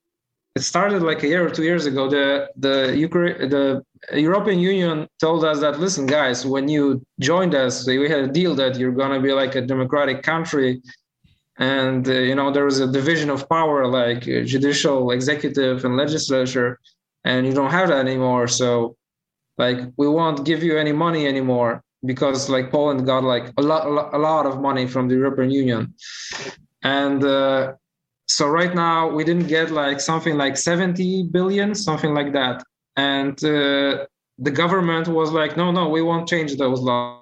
it started like a year or two years ago. The the Ukraine, the european union told us that listen guys when you joined us we had a deal that you're to be like a democratic country. And uh, you know there was a division of power like uh, judicial executive and legislature and you don't have that anymore. So like we won't give you any money anymore because like Poland got like a lot, a lot of money from the European Union, and uh, so right now we didn't get like something like 70 billion, something like that, and uh, the government was like, no, no, we won't change those laws.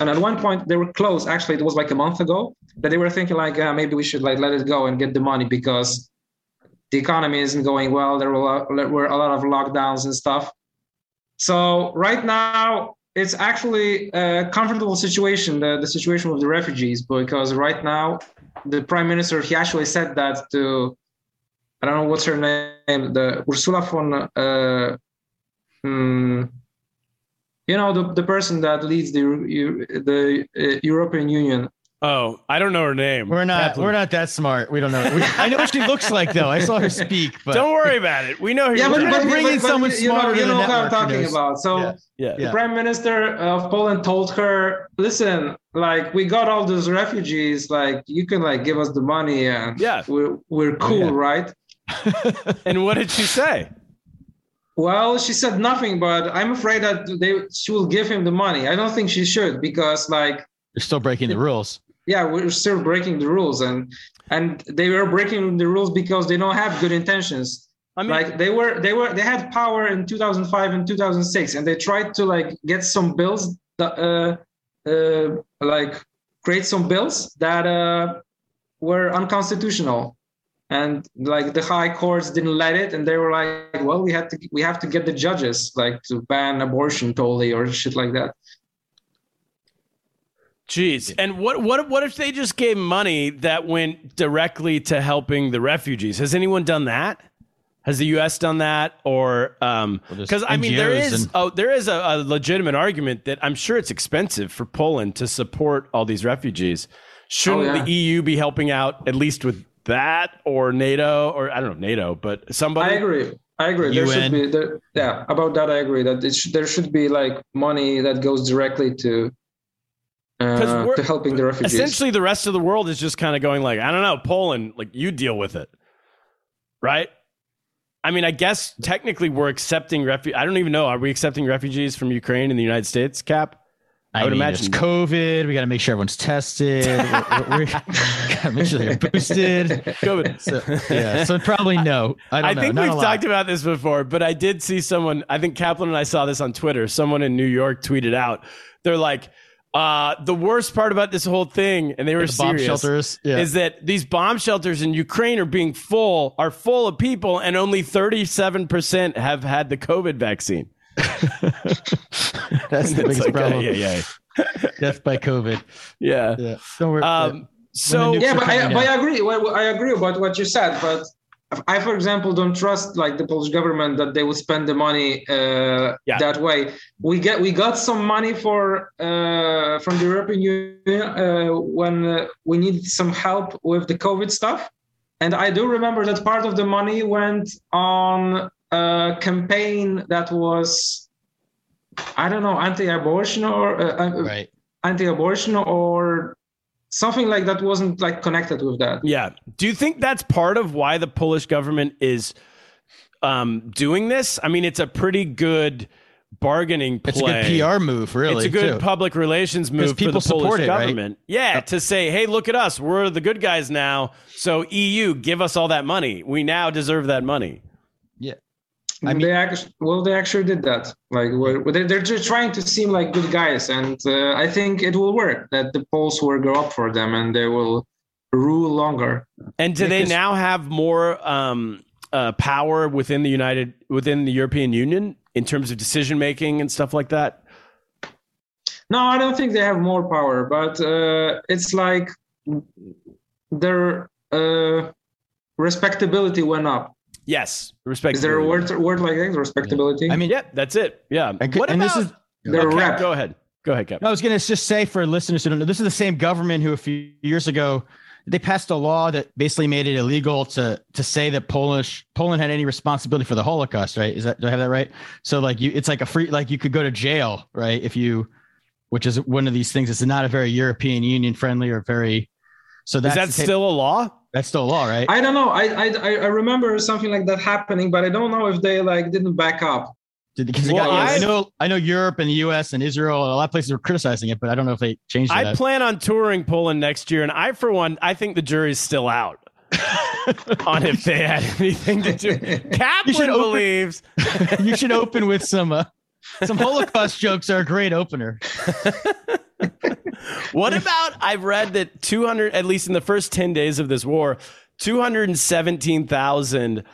And at one point they were close. Actually, it was like a month ago that they were thinking like, maybe we should like let it go and get the money because the economy isn't going well. There were, were a lot of lockdowns and stuff. So right now it's actually a comfortable situation, the, the situation with the refugees, because right now the prime minister he actually said that to I don't know what's her name, the Ursula von uh, um, you know the, the person that leads the the uh, European Union.
Oh, I don't know her name.
We're not. Kathleen. We're not that smart. We don't know. We, I know what she looks like, though. I saw her speak. But
don't worry about it. We know her.
Yeah, but, but, bringing
but, someone you
know,
you
know
what
I'm talking about. So,
yeah. Yeah.
the prime minister of Poland told her, "Listen, like we got all those refugees. Like you can like give us the money, and
yeah,
we're we're cool,
yeah.
right?"
and what did she say?
Well, she said nothing, but I'm afraid that they she will give him the money. I don't think she should because like
They're still breaking the rules.
Yeah, we're still breaking the rules, and and they were breaking the rules because they don't have good intentions. I mean, like they were they were they had power in 2005 and 2006, and they tried to like get some bills that uh, uh like create some bills that uh were unconstitutional and like the high courts didn't let it and they were like well we had to we have to get the judges like to ban abortion totally or shit like that
Jeez. And what what what if they just gave money that went directly to helping the refugees? Has anyone done that? Has the U.S. done that, or because um, I mean, there is and- oh, there is a, a, legitimate argument that I'm sure it's expensive for Poland to support all these refugees. Shouldn't oh, yeah. the EU be helping out at least with that or NATO or I don't know NATO, but somebody.
I agree. I agree. There should be there, yeah about that. I agree that it sh- there should be like money that goes directly to uh, to helping the refugees.
Essentially, the rest of the world is just kind of going like, I don't know, Poland, like you deal with it, right? I mean, I guess technically we're accepting refugees. I don't even know. Are we accepting refugees from Ukraine in the United States, Cap?
I, I would mean, imagine it's COVID. We got to make sure everyone's tested. we we got to make sure they're boosted.
COVID.
So, yeah. So probably no. I,
I think
Not
we've talked about this before, but I did see someone. I think Kaplan and I saw this on Twitter. Someone in New York tweeted out. They're like, uh, the worst part about this whole thing, and they were
the
serious,
bomb shelters, yeah.
is that these bomb shelters in Ukraine are being full, are full of people, and only thirty-seven percent have had the COVID vaccine.
That's the biggest
like,
problem.
Uh, yeah, yeah.
Death by COVID.
Yeah.
Yeah. Don't worry.
Um, so
yeah, but I, but I agree. Well, I agree about what you said, but I, for example, don't trust like the Polish government that they would spend the money uh, yeah. that way. We get we got some money for uh, from the European Union uh, when uh, we needed some help with the COVID stuff, and I do remember that part of the money went on a campaign that was, I don't know, anti-abortion or uh, uh,
right.
anti-abortion or something like that wasn't like connected with that.
Yeah. Do you think that's part of why the Polish government is um, doing this? I mean, it's a pretty good bargaining play.
It's a good PR move, really.
It's a good
too.
public relations move
people
for the Polish
it,
government.
Right?
Yeah, to say, hey, look at us. We're the good guys now. So EU, give us all that money. We now deserve that money.
Yeah.
I mean, they actually, well, they actually did that. Like, they're just trying to seem like good guys, and uh, I think it will work. That the polls will grow up for them, and they will rule longer.
And do because, they now have more um, uh, power within the United, within the European Union, in terms of decision making and stuff like that?
No, I don't think they have more power, but uh, it's like their uh, respectability went up.
Yes, respectability.
Is there a word word like that? Respectability.
I mean, yeah, that's it. Yeah.
And, what and about, this is
their
okay,
rep.
Go ahead. Go ahead, Kevin.
I was going to just say for listeners who don't know, this is the same government who a few years ago they passed a law that basically made it illegal to to say that Polish Poland had any responsibility for the Holocaust. Right? Is that do I have that right? So like you, it's like a free like you could go to jail, right? If you, which is one of these things. It's not a very European Union friendly or very. So that's
is that still a law?
That's still law, right?
I don't know. I, I I remember something like that happening, but I don't know if they like didn't back up.
Because
Well,
got- I
I've-
know, I know Europe and the U.S. and Israel, a lot of places were criticizing it, but I don't know if they changed
I
that.
plan on touring Poland next year, and I, for one, I think the jury's still out on if they had anything to do. Kaplan
open-
believes
you should open with some uh, some Holocaust jokes are a great opener.
What about I've read that 200 at least in the first 10 days of this war, 217,000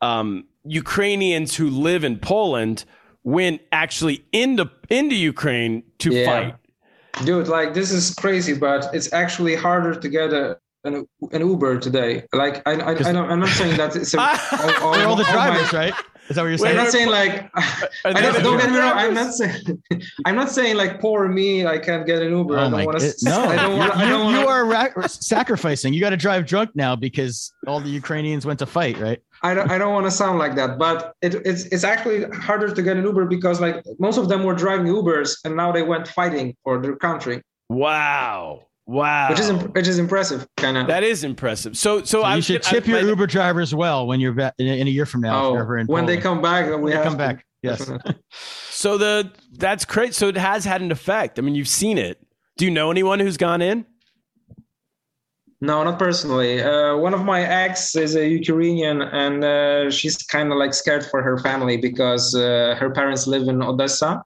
um, Ukrainians who live in Poland went actually into into Ukraine to
Yeah.
fight.
dude like this is crazy but it's actually harder to get a an, an uber today like i, I, I don't, i'm not saying that it's a, all, all-
They're all the
all
drivers,
my-
right? Is that what you're saying?
I'm not saying like I don't, don't get me wrong. I'm not saying I'm not saying like poor me. I can't get an Uber. I
Oh
don't want to.
no,
I don't want. I
you,
don't
you
wanna,
are ra- sacrificing. You got to drive drunk now because all the Ukrainians went to fight, right?
I don't. I don't want to sound like that. But it, it's it's actually harder to get an Uber because like most of them were driving Ubers and now they went fighting for their country,
Wow. Wow.
which is imp- which is impressive, kind of.
that is impressive. So so,
So
I
you
was
should
gonna-
tip
I-
your
my-
Uber drivers well when you're back in, in a year from now. if
Oh,
in
when they come back, then we
When they
have
come
to.
back. Yes.
So the that's great. So it has had an effect. I mean, you've seen it. Do you know anyone who's gone in?
No, not personally. Uh, one of my ex is a Ukrainian, and uh, she's kind of like scared for her family because uh, her parents live in Odessa,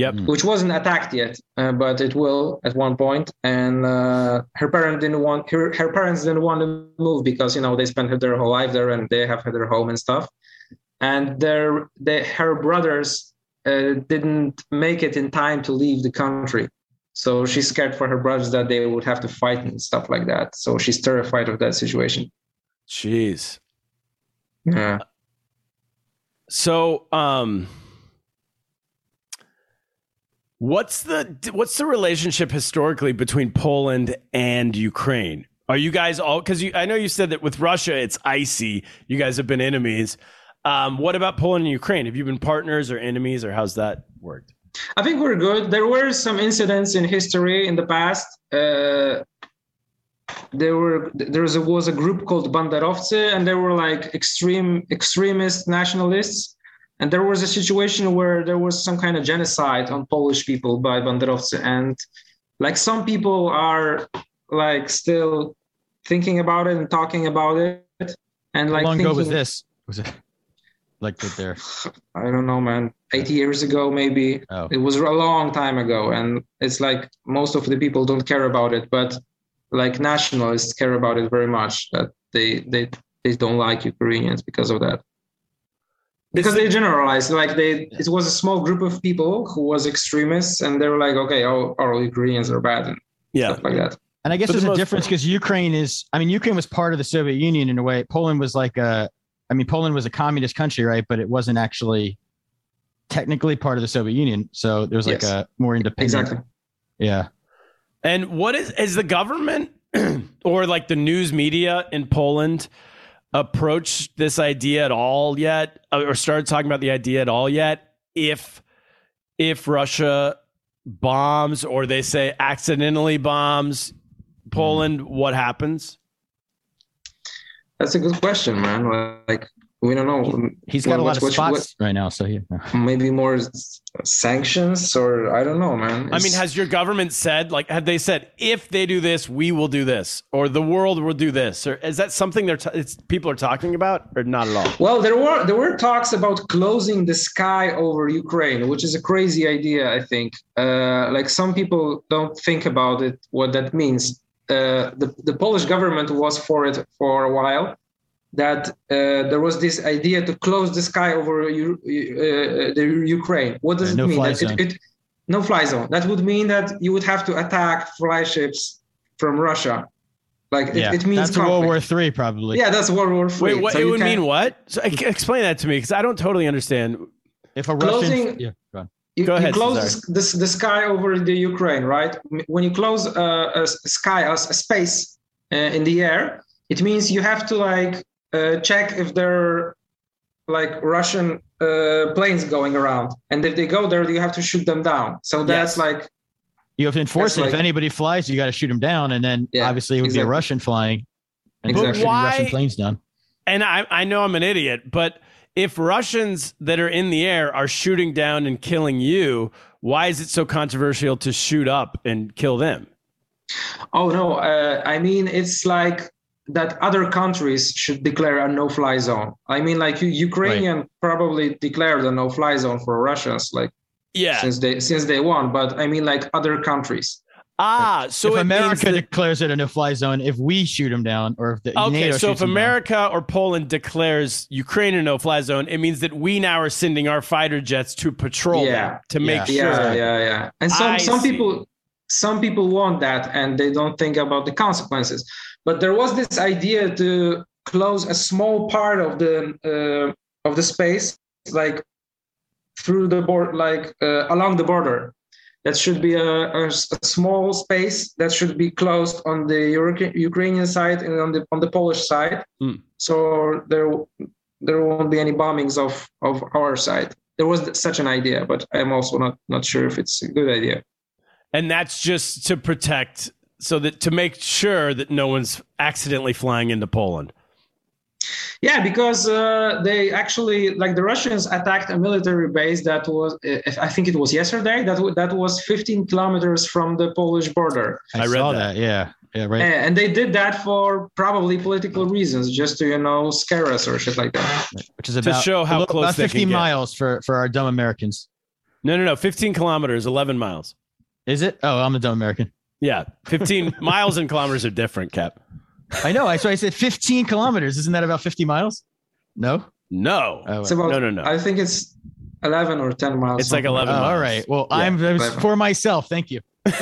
Yep.
Mm.
which wasn't attacked yet, uh, but it will at one point. And uh, her parents didn't want her. Her parents didn't want to move because you know they spent their whole life there and they have had their home and stuff. And their, they, her brothers uh, didn't make it in time to leave the country. So she's scared for her brothers that they would have to fight and stuff like that. So she's terrified of that situation.
Jeez.
Yeah.
So, um, what's the what's the relationship historically between Poland and Ukraine? Are you guys all because? I know you said that with Russia it's icy. You guys have been enemies. Um, what about Poland and Ukraine? Have you been partners or enemies, or how's that worked?
I think we're good. There were some incidents in history in the past. Uh, there were there was a, was a group called Banderowcy, and they were like extreme extremist nationalists. And there was a situation where there was some kind of genocide on Polish people by Banderowcy, and like some people are like still thinking about it and talking about it. And like
How long ago was this? Was it like that there?
I don't know, man. 80 years ago, maybe.
Oh.
It was a long time ago. And it's like most of the people don't care about it, but like nationalists care about it very much that they they, they don't like Ukrainians because of that. Because they generalized, like they it was a small group of people who was extremists and they were like, okay, all, all Ukrainians are bad and
Yeah,
stuff like that.
And I guess
For the
there's a difference because Ukraine is, I mean, Ukraine was part of the Soviet Union in a way. Poland was like a, I mean, Poland was a communist country, right? But it wasn't actually technically part of the Soviet Union. So there was like
Yes.
a more independent.
Exactly.
Yeah.
And what is is the government or like the news media in Poland approached this idea at all yet, Uh, or started talking about the idea at all yet? If if Russia bombs or they say accidentally bombs Poland, what happens?
That's a good question, man. Like we don't know.
He's got a lot
What-
of
what-
spots right now. So yeah.
maybe more sanctions or I don't know, man.
I mean, has your government said like have they said if they do this, we will do this, or the world will do this, or is that something they're t- it's, people are talking about, or not at all?
well, there were there were talks about closing the sky over Ukraine, which is a crazy idea. I think, uh, like some people don't think about it, what that means. Uh, the the Polish government was for it for a while. That uh, there was this idea to close the sky over U- uh, the Ukraine. What does
Yeah,
it
no
mean?
fly
That
zone.
It, it, no fly zone. That would mean that you would have to attack fly ships from Russia. Like it,
yeah.
it means
That's World. War Three, probably.
Yeah, that's World War Three.
Wait, what
So
it would
can-
mean what? So, explain that to me because I don't totally understand.
If a
Closing-
Russian, yeah, go on.
You,
Go
you close the, the sky over the Ukraine, right? When you close uh, a s- sky, a, s- a space uh, in the air, it means you have to like uh, check if there are like Russian uh, planes going around, and if they go there, you have to shoot them down. So that's
Yes.
like
You have to enforce
That's
it. if anybody flies, you got to shoot them down, and then
Yeah,
obviously it would be a. Russian flying, and
Exactly.
shooting
But
Russian planes down.
And I, I know I'm an idiot, but if Russians that are in the air are shooting down and killing you, why is it so controversial to shoot up and kill them?
Oh no, uh, I mean it's like that other countries should declare a no-fly zone. I mean, like Ukrainian right. probably declared a no-fly zone for Russians, like
yeah,
since they since they won. But I mean, like other countries.
Ah, so
if America
that,
declares it a no-fly zone, if we shoot them down, or if the
okay,
NATO
so if America
down.
or Poland declares Ukraine a no-fly zone, it means that we now are sending our fighter jets to patrol
yeah.
them to
yeah.
make
yeah,
sure.
Yeah, yeah, yeah. And some
I
some
see.
people some people want that and they don't think about the consequences. But there was this idea to close a small part of the uh, of the space, like through the board, like uh, along the border. That should be a, a, a, small space that should be closed on the Euro- Ukrainian side and on the on the Polish side.
Mm.
So there there won't be any bombings of of our side. There was such an idea, but I'm also not not sure if it's a good idea.
And that's just to protect, so that to make sure that no one's accidentally flying into Poland.
Yeah, because uh, they actually like the Russians attacked a military base that was, I think it was yesterday. That w- that was 15 kilometers from the Polish border.
I,
I read
saw
that.
that. Yeah, yeah, right.
And, and they did that for probably political reasons, just to you know scare us or shit like that.
Which is about to
show how
little-
close
about
they
50
can get.
miles for for our dumb Americans.
No, no, no. 15 kilometers, 11 miles.
Is it? Oh, I'm a dumb American.
Yeah. 15 miles and kilometers are different, Cap.
I know. I so I said 15 kilometers. Isn't that about 50 miles? No.
No.
Oh,
It's about
No, no, no.
I think it's 11 or 10 miles.
It's like
something
11
Oh, all right. Well,
Yeah,
I'm it was
eleven.
for myself. Thank you.
well,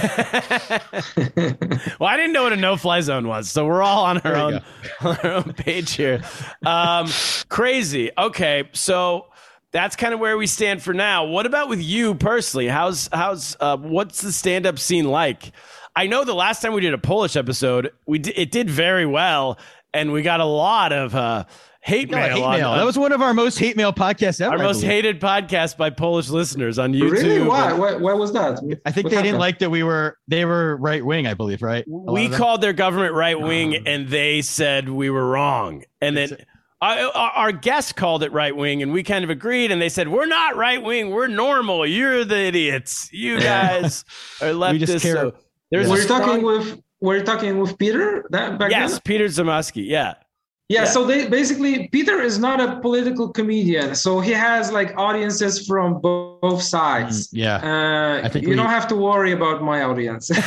I didn't know what a no-fly zone was, so we're all on our
There you
own, on our own page here. Um, crazy. Okay, so that's kind of where we stand for now. What about with you personally? How's how's uh, what's the stand-up scene like? I know the last time we did a Polish episode, we d- it did very well, and we got a lot of uh, hate mail.
hate
on-
mail. That was one of our most hate mail podcasts ever.
our most hated podcast by Polish listeners on YouTube.
Really? Why? why? Why was that?
I think
What
they didn't like that we were they were right wing. I believe right. A
we called their government right wing and they said we were wrong and then our, our our guest called it right wing and we kind of agreed and they said we're not right wing we're normal you're the idiots you guys are leftists
just care-
so there's
Yeah.
We're
strong-
talking with we're talking with Peter that back
yes
then.
peter zamoski yeah
Yeah,
Yeah.
so they basically Peter is not a political comedian, so he has like audiences from bo- both sides.
Mm, yeah.
Uh,
I think
you
we-
don't have to worry about my audience.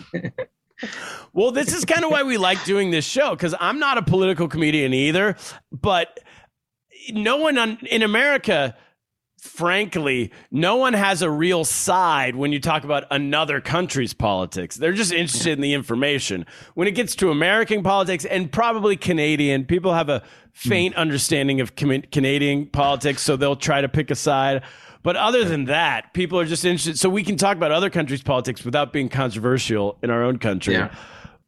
Well, this is kind of why we like doing this show because I'm not a political comedian either, but no one on, in America, frankly, no one has a real side when you talk about another country's politics. They're just interested in the information. When it gets to American politics and probably Canadian, people have a faint understanding of Com- Canadian politics, so they'll try to pick a side. But other than that, people are just interested. So we can talk about other countries' politics without being controversial in our own country.
Yeah.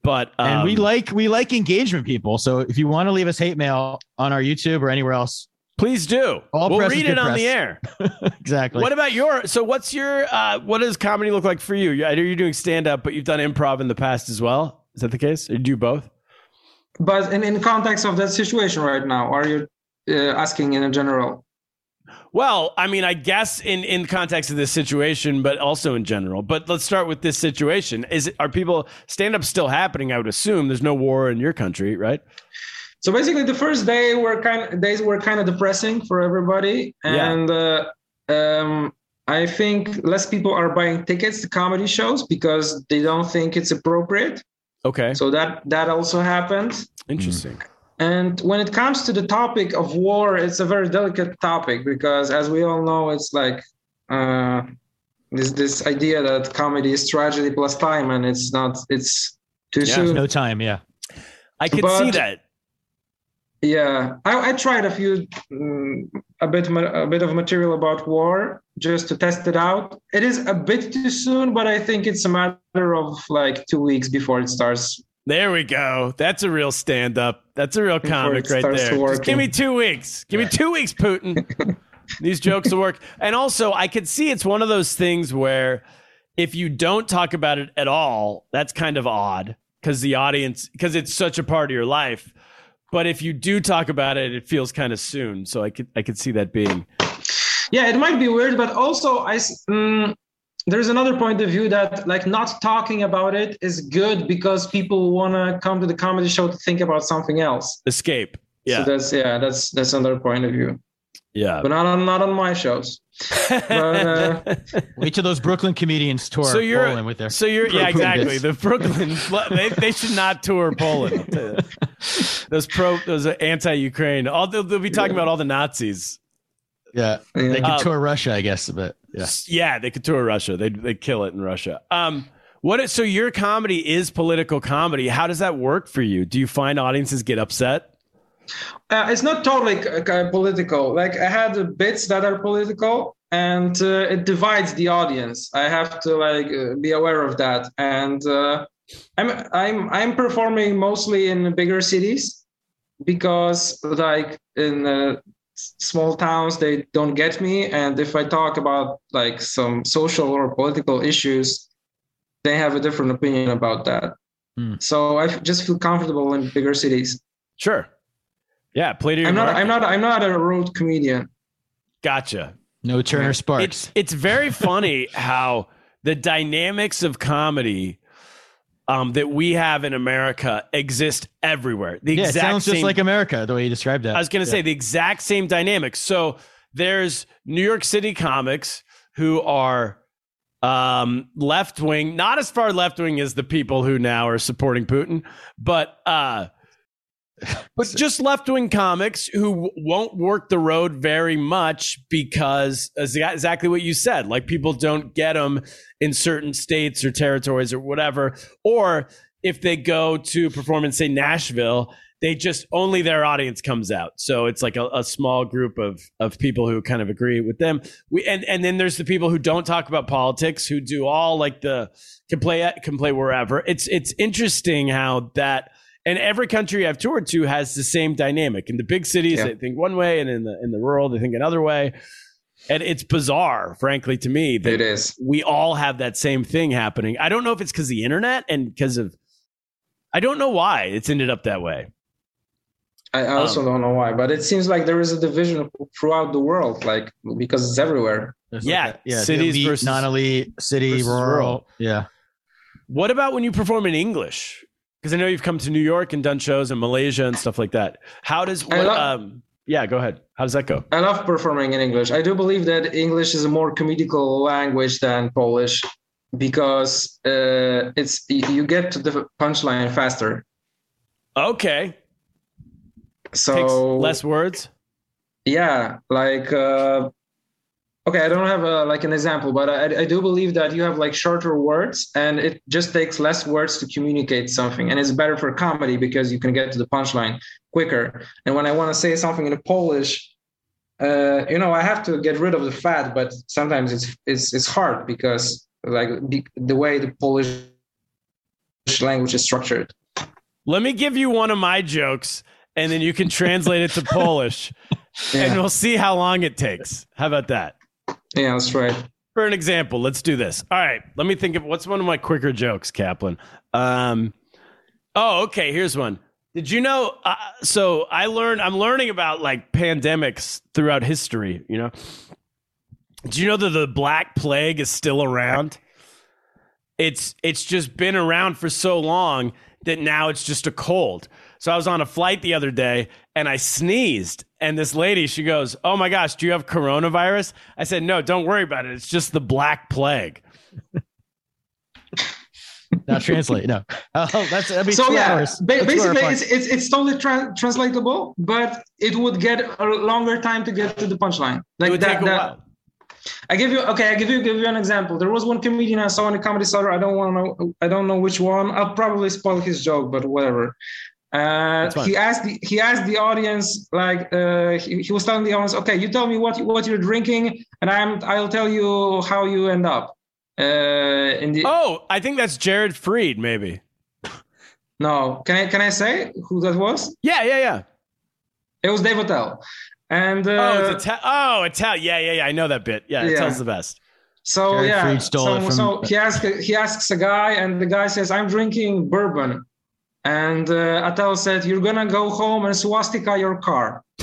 But um,
and we like we like engagement people. So if you want to leave us hate mail on our YouTube or anywhere else,
please do.
All
we'll read it on
press.
the air.
exactly.
What about your? So what's your? Uh, what does comedy look like for you? I know you're doing stand up, but you've done improv in the past as well. Is that the case? Or do you do both?
but in, in context of that situation right now, are you uh, asking in a general?
Well, I mean, I guess in in context of this situation, but also in general. But let's start with this situation. Is it, are people stand up still happening? I would assume there's no war in your country, right?
So basically, the first day were kind of, days were kind of depressing for everybody,
Yeah.
and uh, um, I think less people are buying tickets to comedy shows because they don't think it's appropriate.
Okay,
So that that also happened.
interesting.
And when it comes to the topic of war, it's a very delicate topic because, as we all know, it's like uh, this this idea that comedy is tragedy plus time, and it's not. It's too
Yeah,
soon.
no time? Yeah.
I could
But-
see that.
Yeah, I, I tried a few, mm, a bit, a bit of material about war just to test it out. It is a bit too soon, but I think it's a matter of like two weeks before it starts.
There we go. That's a real stand up. That's a real comic right there. Give me two weeks. Give me two weeks, Putin. These jokes will work. And also, I could see it's one of those things where if you don't talk about it at all, that's kind of odd because the audience, because it's such a part of your life. But if you do talk about it, it feels kind of soon. So I could I could see that being.
Yeah, it might be weird, but also I mm, there's another point of view that like not talking about it is good because people want to come to the comedy show to think about something else.
Escape. Yeah.
So that's yeah, that's that's another point of view,
yeah.
but not on not on my shows. Uh,
Wait till those Brooklyn comedians tour
So you're-
Poland with their.
So you're yeah exactly
Brooklyn
the Brooklyn they, they should not tour Poland. those pro those anti-Ukraine. All they'll, they'll be talking about all the Nazis.
yeah,
Yeah.
they can
Uh,
tour Russia, I guess, but yeah.
Yeah, they could tour Russia. They they kill it in Russia. Um, what? is- So your comedy is political comedy. How does that work for you? Do you find audiences get upset?
Uh, it's not totally political. Like I had bits that are political, and uh, it divides the audience. I have to like uh, be aware of that. And uh, I'm I'm I'm performing mostly in bigger cities because like in uh, small towns they don't get me, and if I talk about like some social or political issues, they have a different opinion about that.
Hmm.
So I just feel comfortable in bigger cities.
Sure. Yeah, play to your
I'm not.
market.
I'm not. I'm not a road comedian.
Gotcha.
No Turner Sparks.
It's it's very funny how the dynamics of comedy um, that we have in America exist everywhere. The
yeah, it
exact
sounds
same,
just like America the way you described that.
I was going to say the exact same dynamics. So there's New York City comics who are um, left wing, not as far left wing as the people who now are supporting Putin, but uh, but just left wing comics who won't work the road very much because uh, exactly what you said, like people don't get them in certain states or territories or whatever, or if they go to perform in say Nashville they just only their audience comes out. So it's like a, a small group of of people who kind of agree with them. We and and then there's the people who don't talk about politics who do all like the can play can play wherever. It's it's interesting how that and every country I've toured to has the same dynamic. In the big cities,
Yeah.
they think one way, and in the in the rural, they think another way. And it's bizarre, frankly, to me that
It is.
we all have that same thing happening. I don't know if it's because of the internet and because of, I don't know why it's ended up that way.
I I also
Um,
don't know why, but it seems like there is a division throughout the world, like because it's everywhere.
There's
Yeah,
like a- yeah,
cities
elite,
versus-
non-elite, city,
versus
rural.
rural.
Yeah,
What about when you perform in English? Because I know you've come to New York and done shows in Malaysia and stuff like that. How does what,
love-
um yeah, go ahead. How does that go?
I love performing in English. I do believe that English is a more comedical language than Polish because uh, it's you you get to the punchline faster.
Okay.
So
Takes less words.
yeah like uh okay i don't have a, like an example but I, I do believe that you have like shorter words and it just takes less words to communicate something and it's better for comedy because you can get to the punchline quicker and when i want to say something in polish uh you know i have to get rid of the fat but sometimes it's it's it's hard because like the, the way the polish language is structured
Let me give you one of my jokes and then you can translate it to Polish and we'll see how long it takes. How about that?
Yeah that's right
For an example, let's do this. All right, let me think of what's one of my quicker jokes, Kaplan. Um, oh, okay. Here's one. Did you know? Uh, so I learned. I'm learning about like pandemics throughout history. You know. Do you know that the Black Plague is still around? It's it's just been around for so long that now it's just a cold. So I was on a flight the other day and I sneezed. And this lady, she goes, Oh my gosh, do you have coronavirus? I said, No, don't worry about it. It's just the Black Plague.
now translate. No, oh, that's that'd be
so
two
yeah,
hours.
ba-
two
basically
hour
it's, it's it's totally tra- translatable, but it would get a longer time to get to the punchline.
It
Like
would
that.
take a
that-
while.
I give you okay. I give you give you an example. There was one comedian I saw in the comedy cellar. I don't want to know. I don't know which one. I'll probably spoil his joke, but whatever. Uh, he asked the he asked the audience like uh, he, he was telling the audience, okay, you tell me what what you're drinking, and I'm I'll tell you how you end up. Uh, in the
Oh, I think that's Jared Freid, maybe.
no, can I can I say who that was?
Yeah, yeah, yeah.
It was Dave Attell. And uh,
oh, it's Ital- oh, Italian. Yeah, yeah, yeah. I know that bit. Yeah,
Yeah.
Italian's the best.
so
Jared
yeah,
stole
so,
from-
so he asks he asks a guy, and the guy says, "I'm drinking bourbon." And uh, Attell said, "You're gonna go home and swastika your car."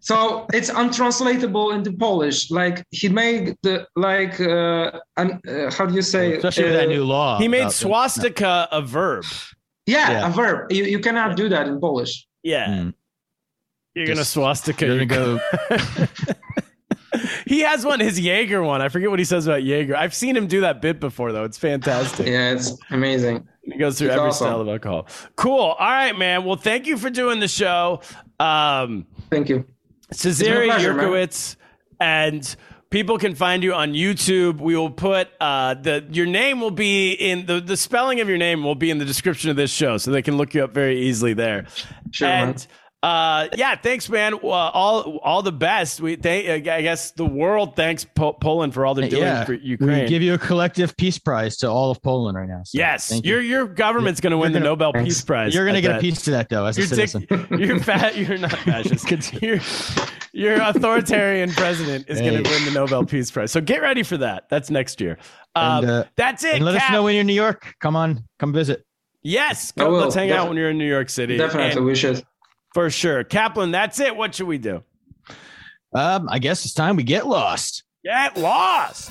so it's untranslatable into Polish. Like he made the like, uh, an, uh, how do you say?
Especially with that
Uh,
new law.
he made
about the-
swastika a verb.
Yeah,
Yeah.
a verb. You you cannot do that in Polish.
Yeah.
Mm.
You're gonna swastika.
You're gonna go.
he has one, his Jaeger one. I forget what he says about Jaeger. I've seen him do that bit before, though. It's fantastic.
Yeah, it's amazing.
He goes through every
awesome.
style of alcohol. Cool. All right, man. Well, thank you for doing the show. Um,
Thank you.
Cesare. Yurkowitz, and people can find you on YouTube. We will put uh, the your name will be in the the spelling of your name will be in the description of this show, so they can look you up very easily there.
Sure, man.
And uh, yeah, thanks, man. Uh, all all the best. We thank. I guess the world thanks po- Poland for all they're doing
yeah,
for Ukraine.
we give you a collective peace prize to all of Poland right now. So
yes,
thank you.
your your government's going to win
You're
the Nobel
Thanks.
Peace Prize.
You're gonna get
that.
a piece to that though as a
You're, dic-
citizen.
you're fat. You're not fascist. Your your authoritarian president is going to win the Nobel Peace Prize. So get ready for that. That's next year. Um,
And, uh,
that's it.
and let us know when you're in New York. Come on, come visit.
Yes, go, let's hang out when you're in New York City.
Definitely,
And
we should.
For sure, Kaplan. That's it. What should we do?
Um, I guess it's time we get lost.
Get lost.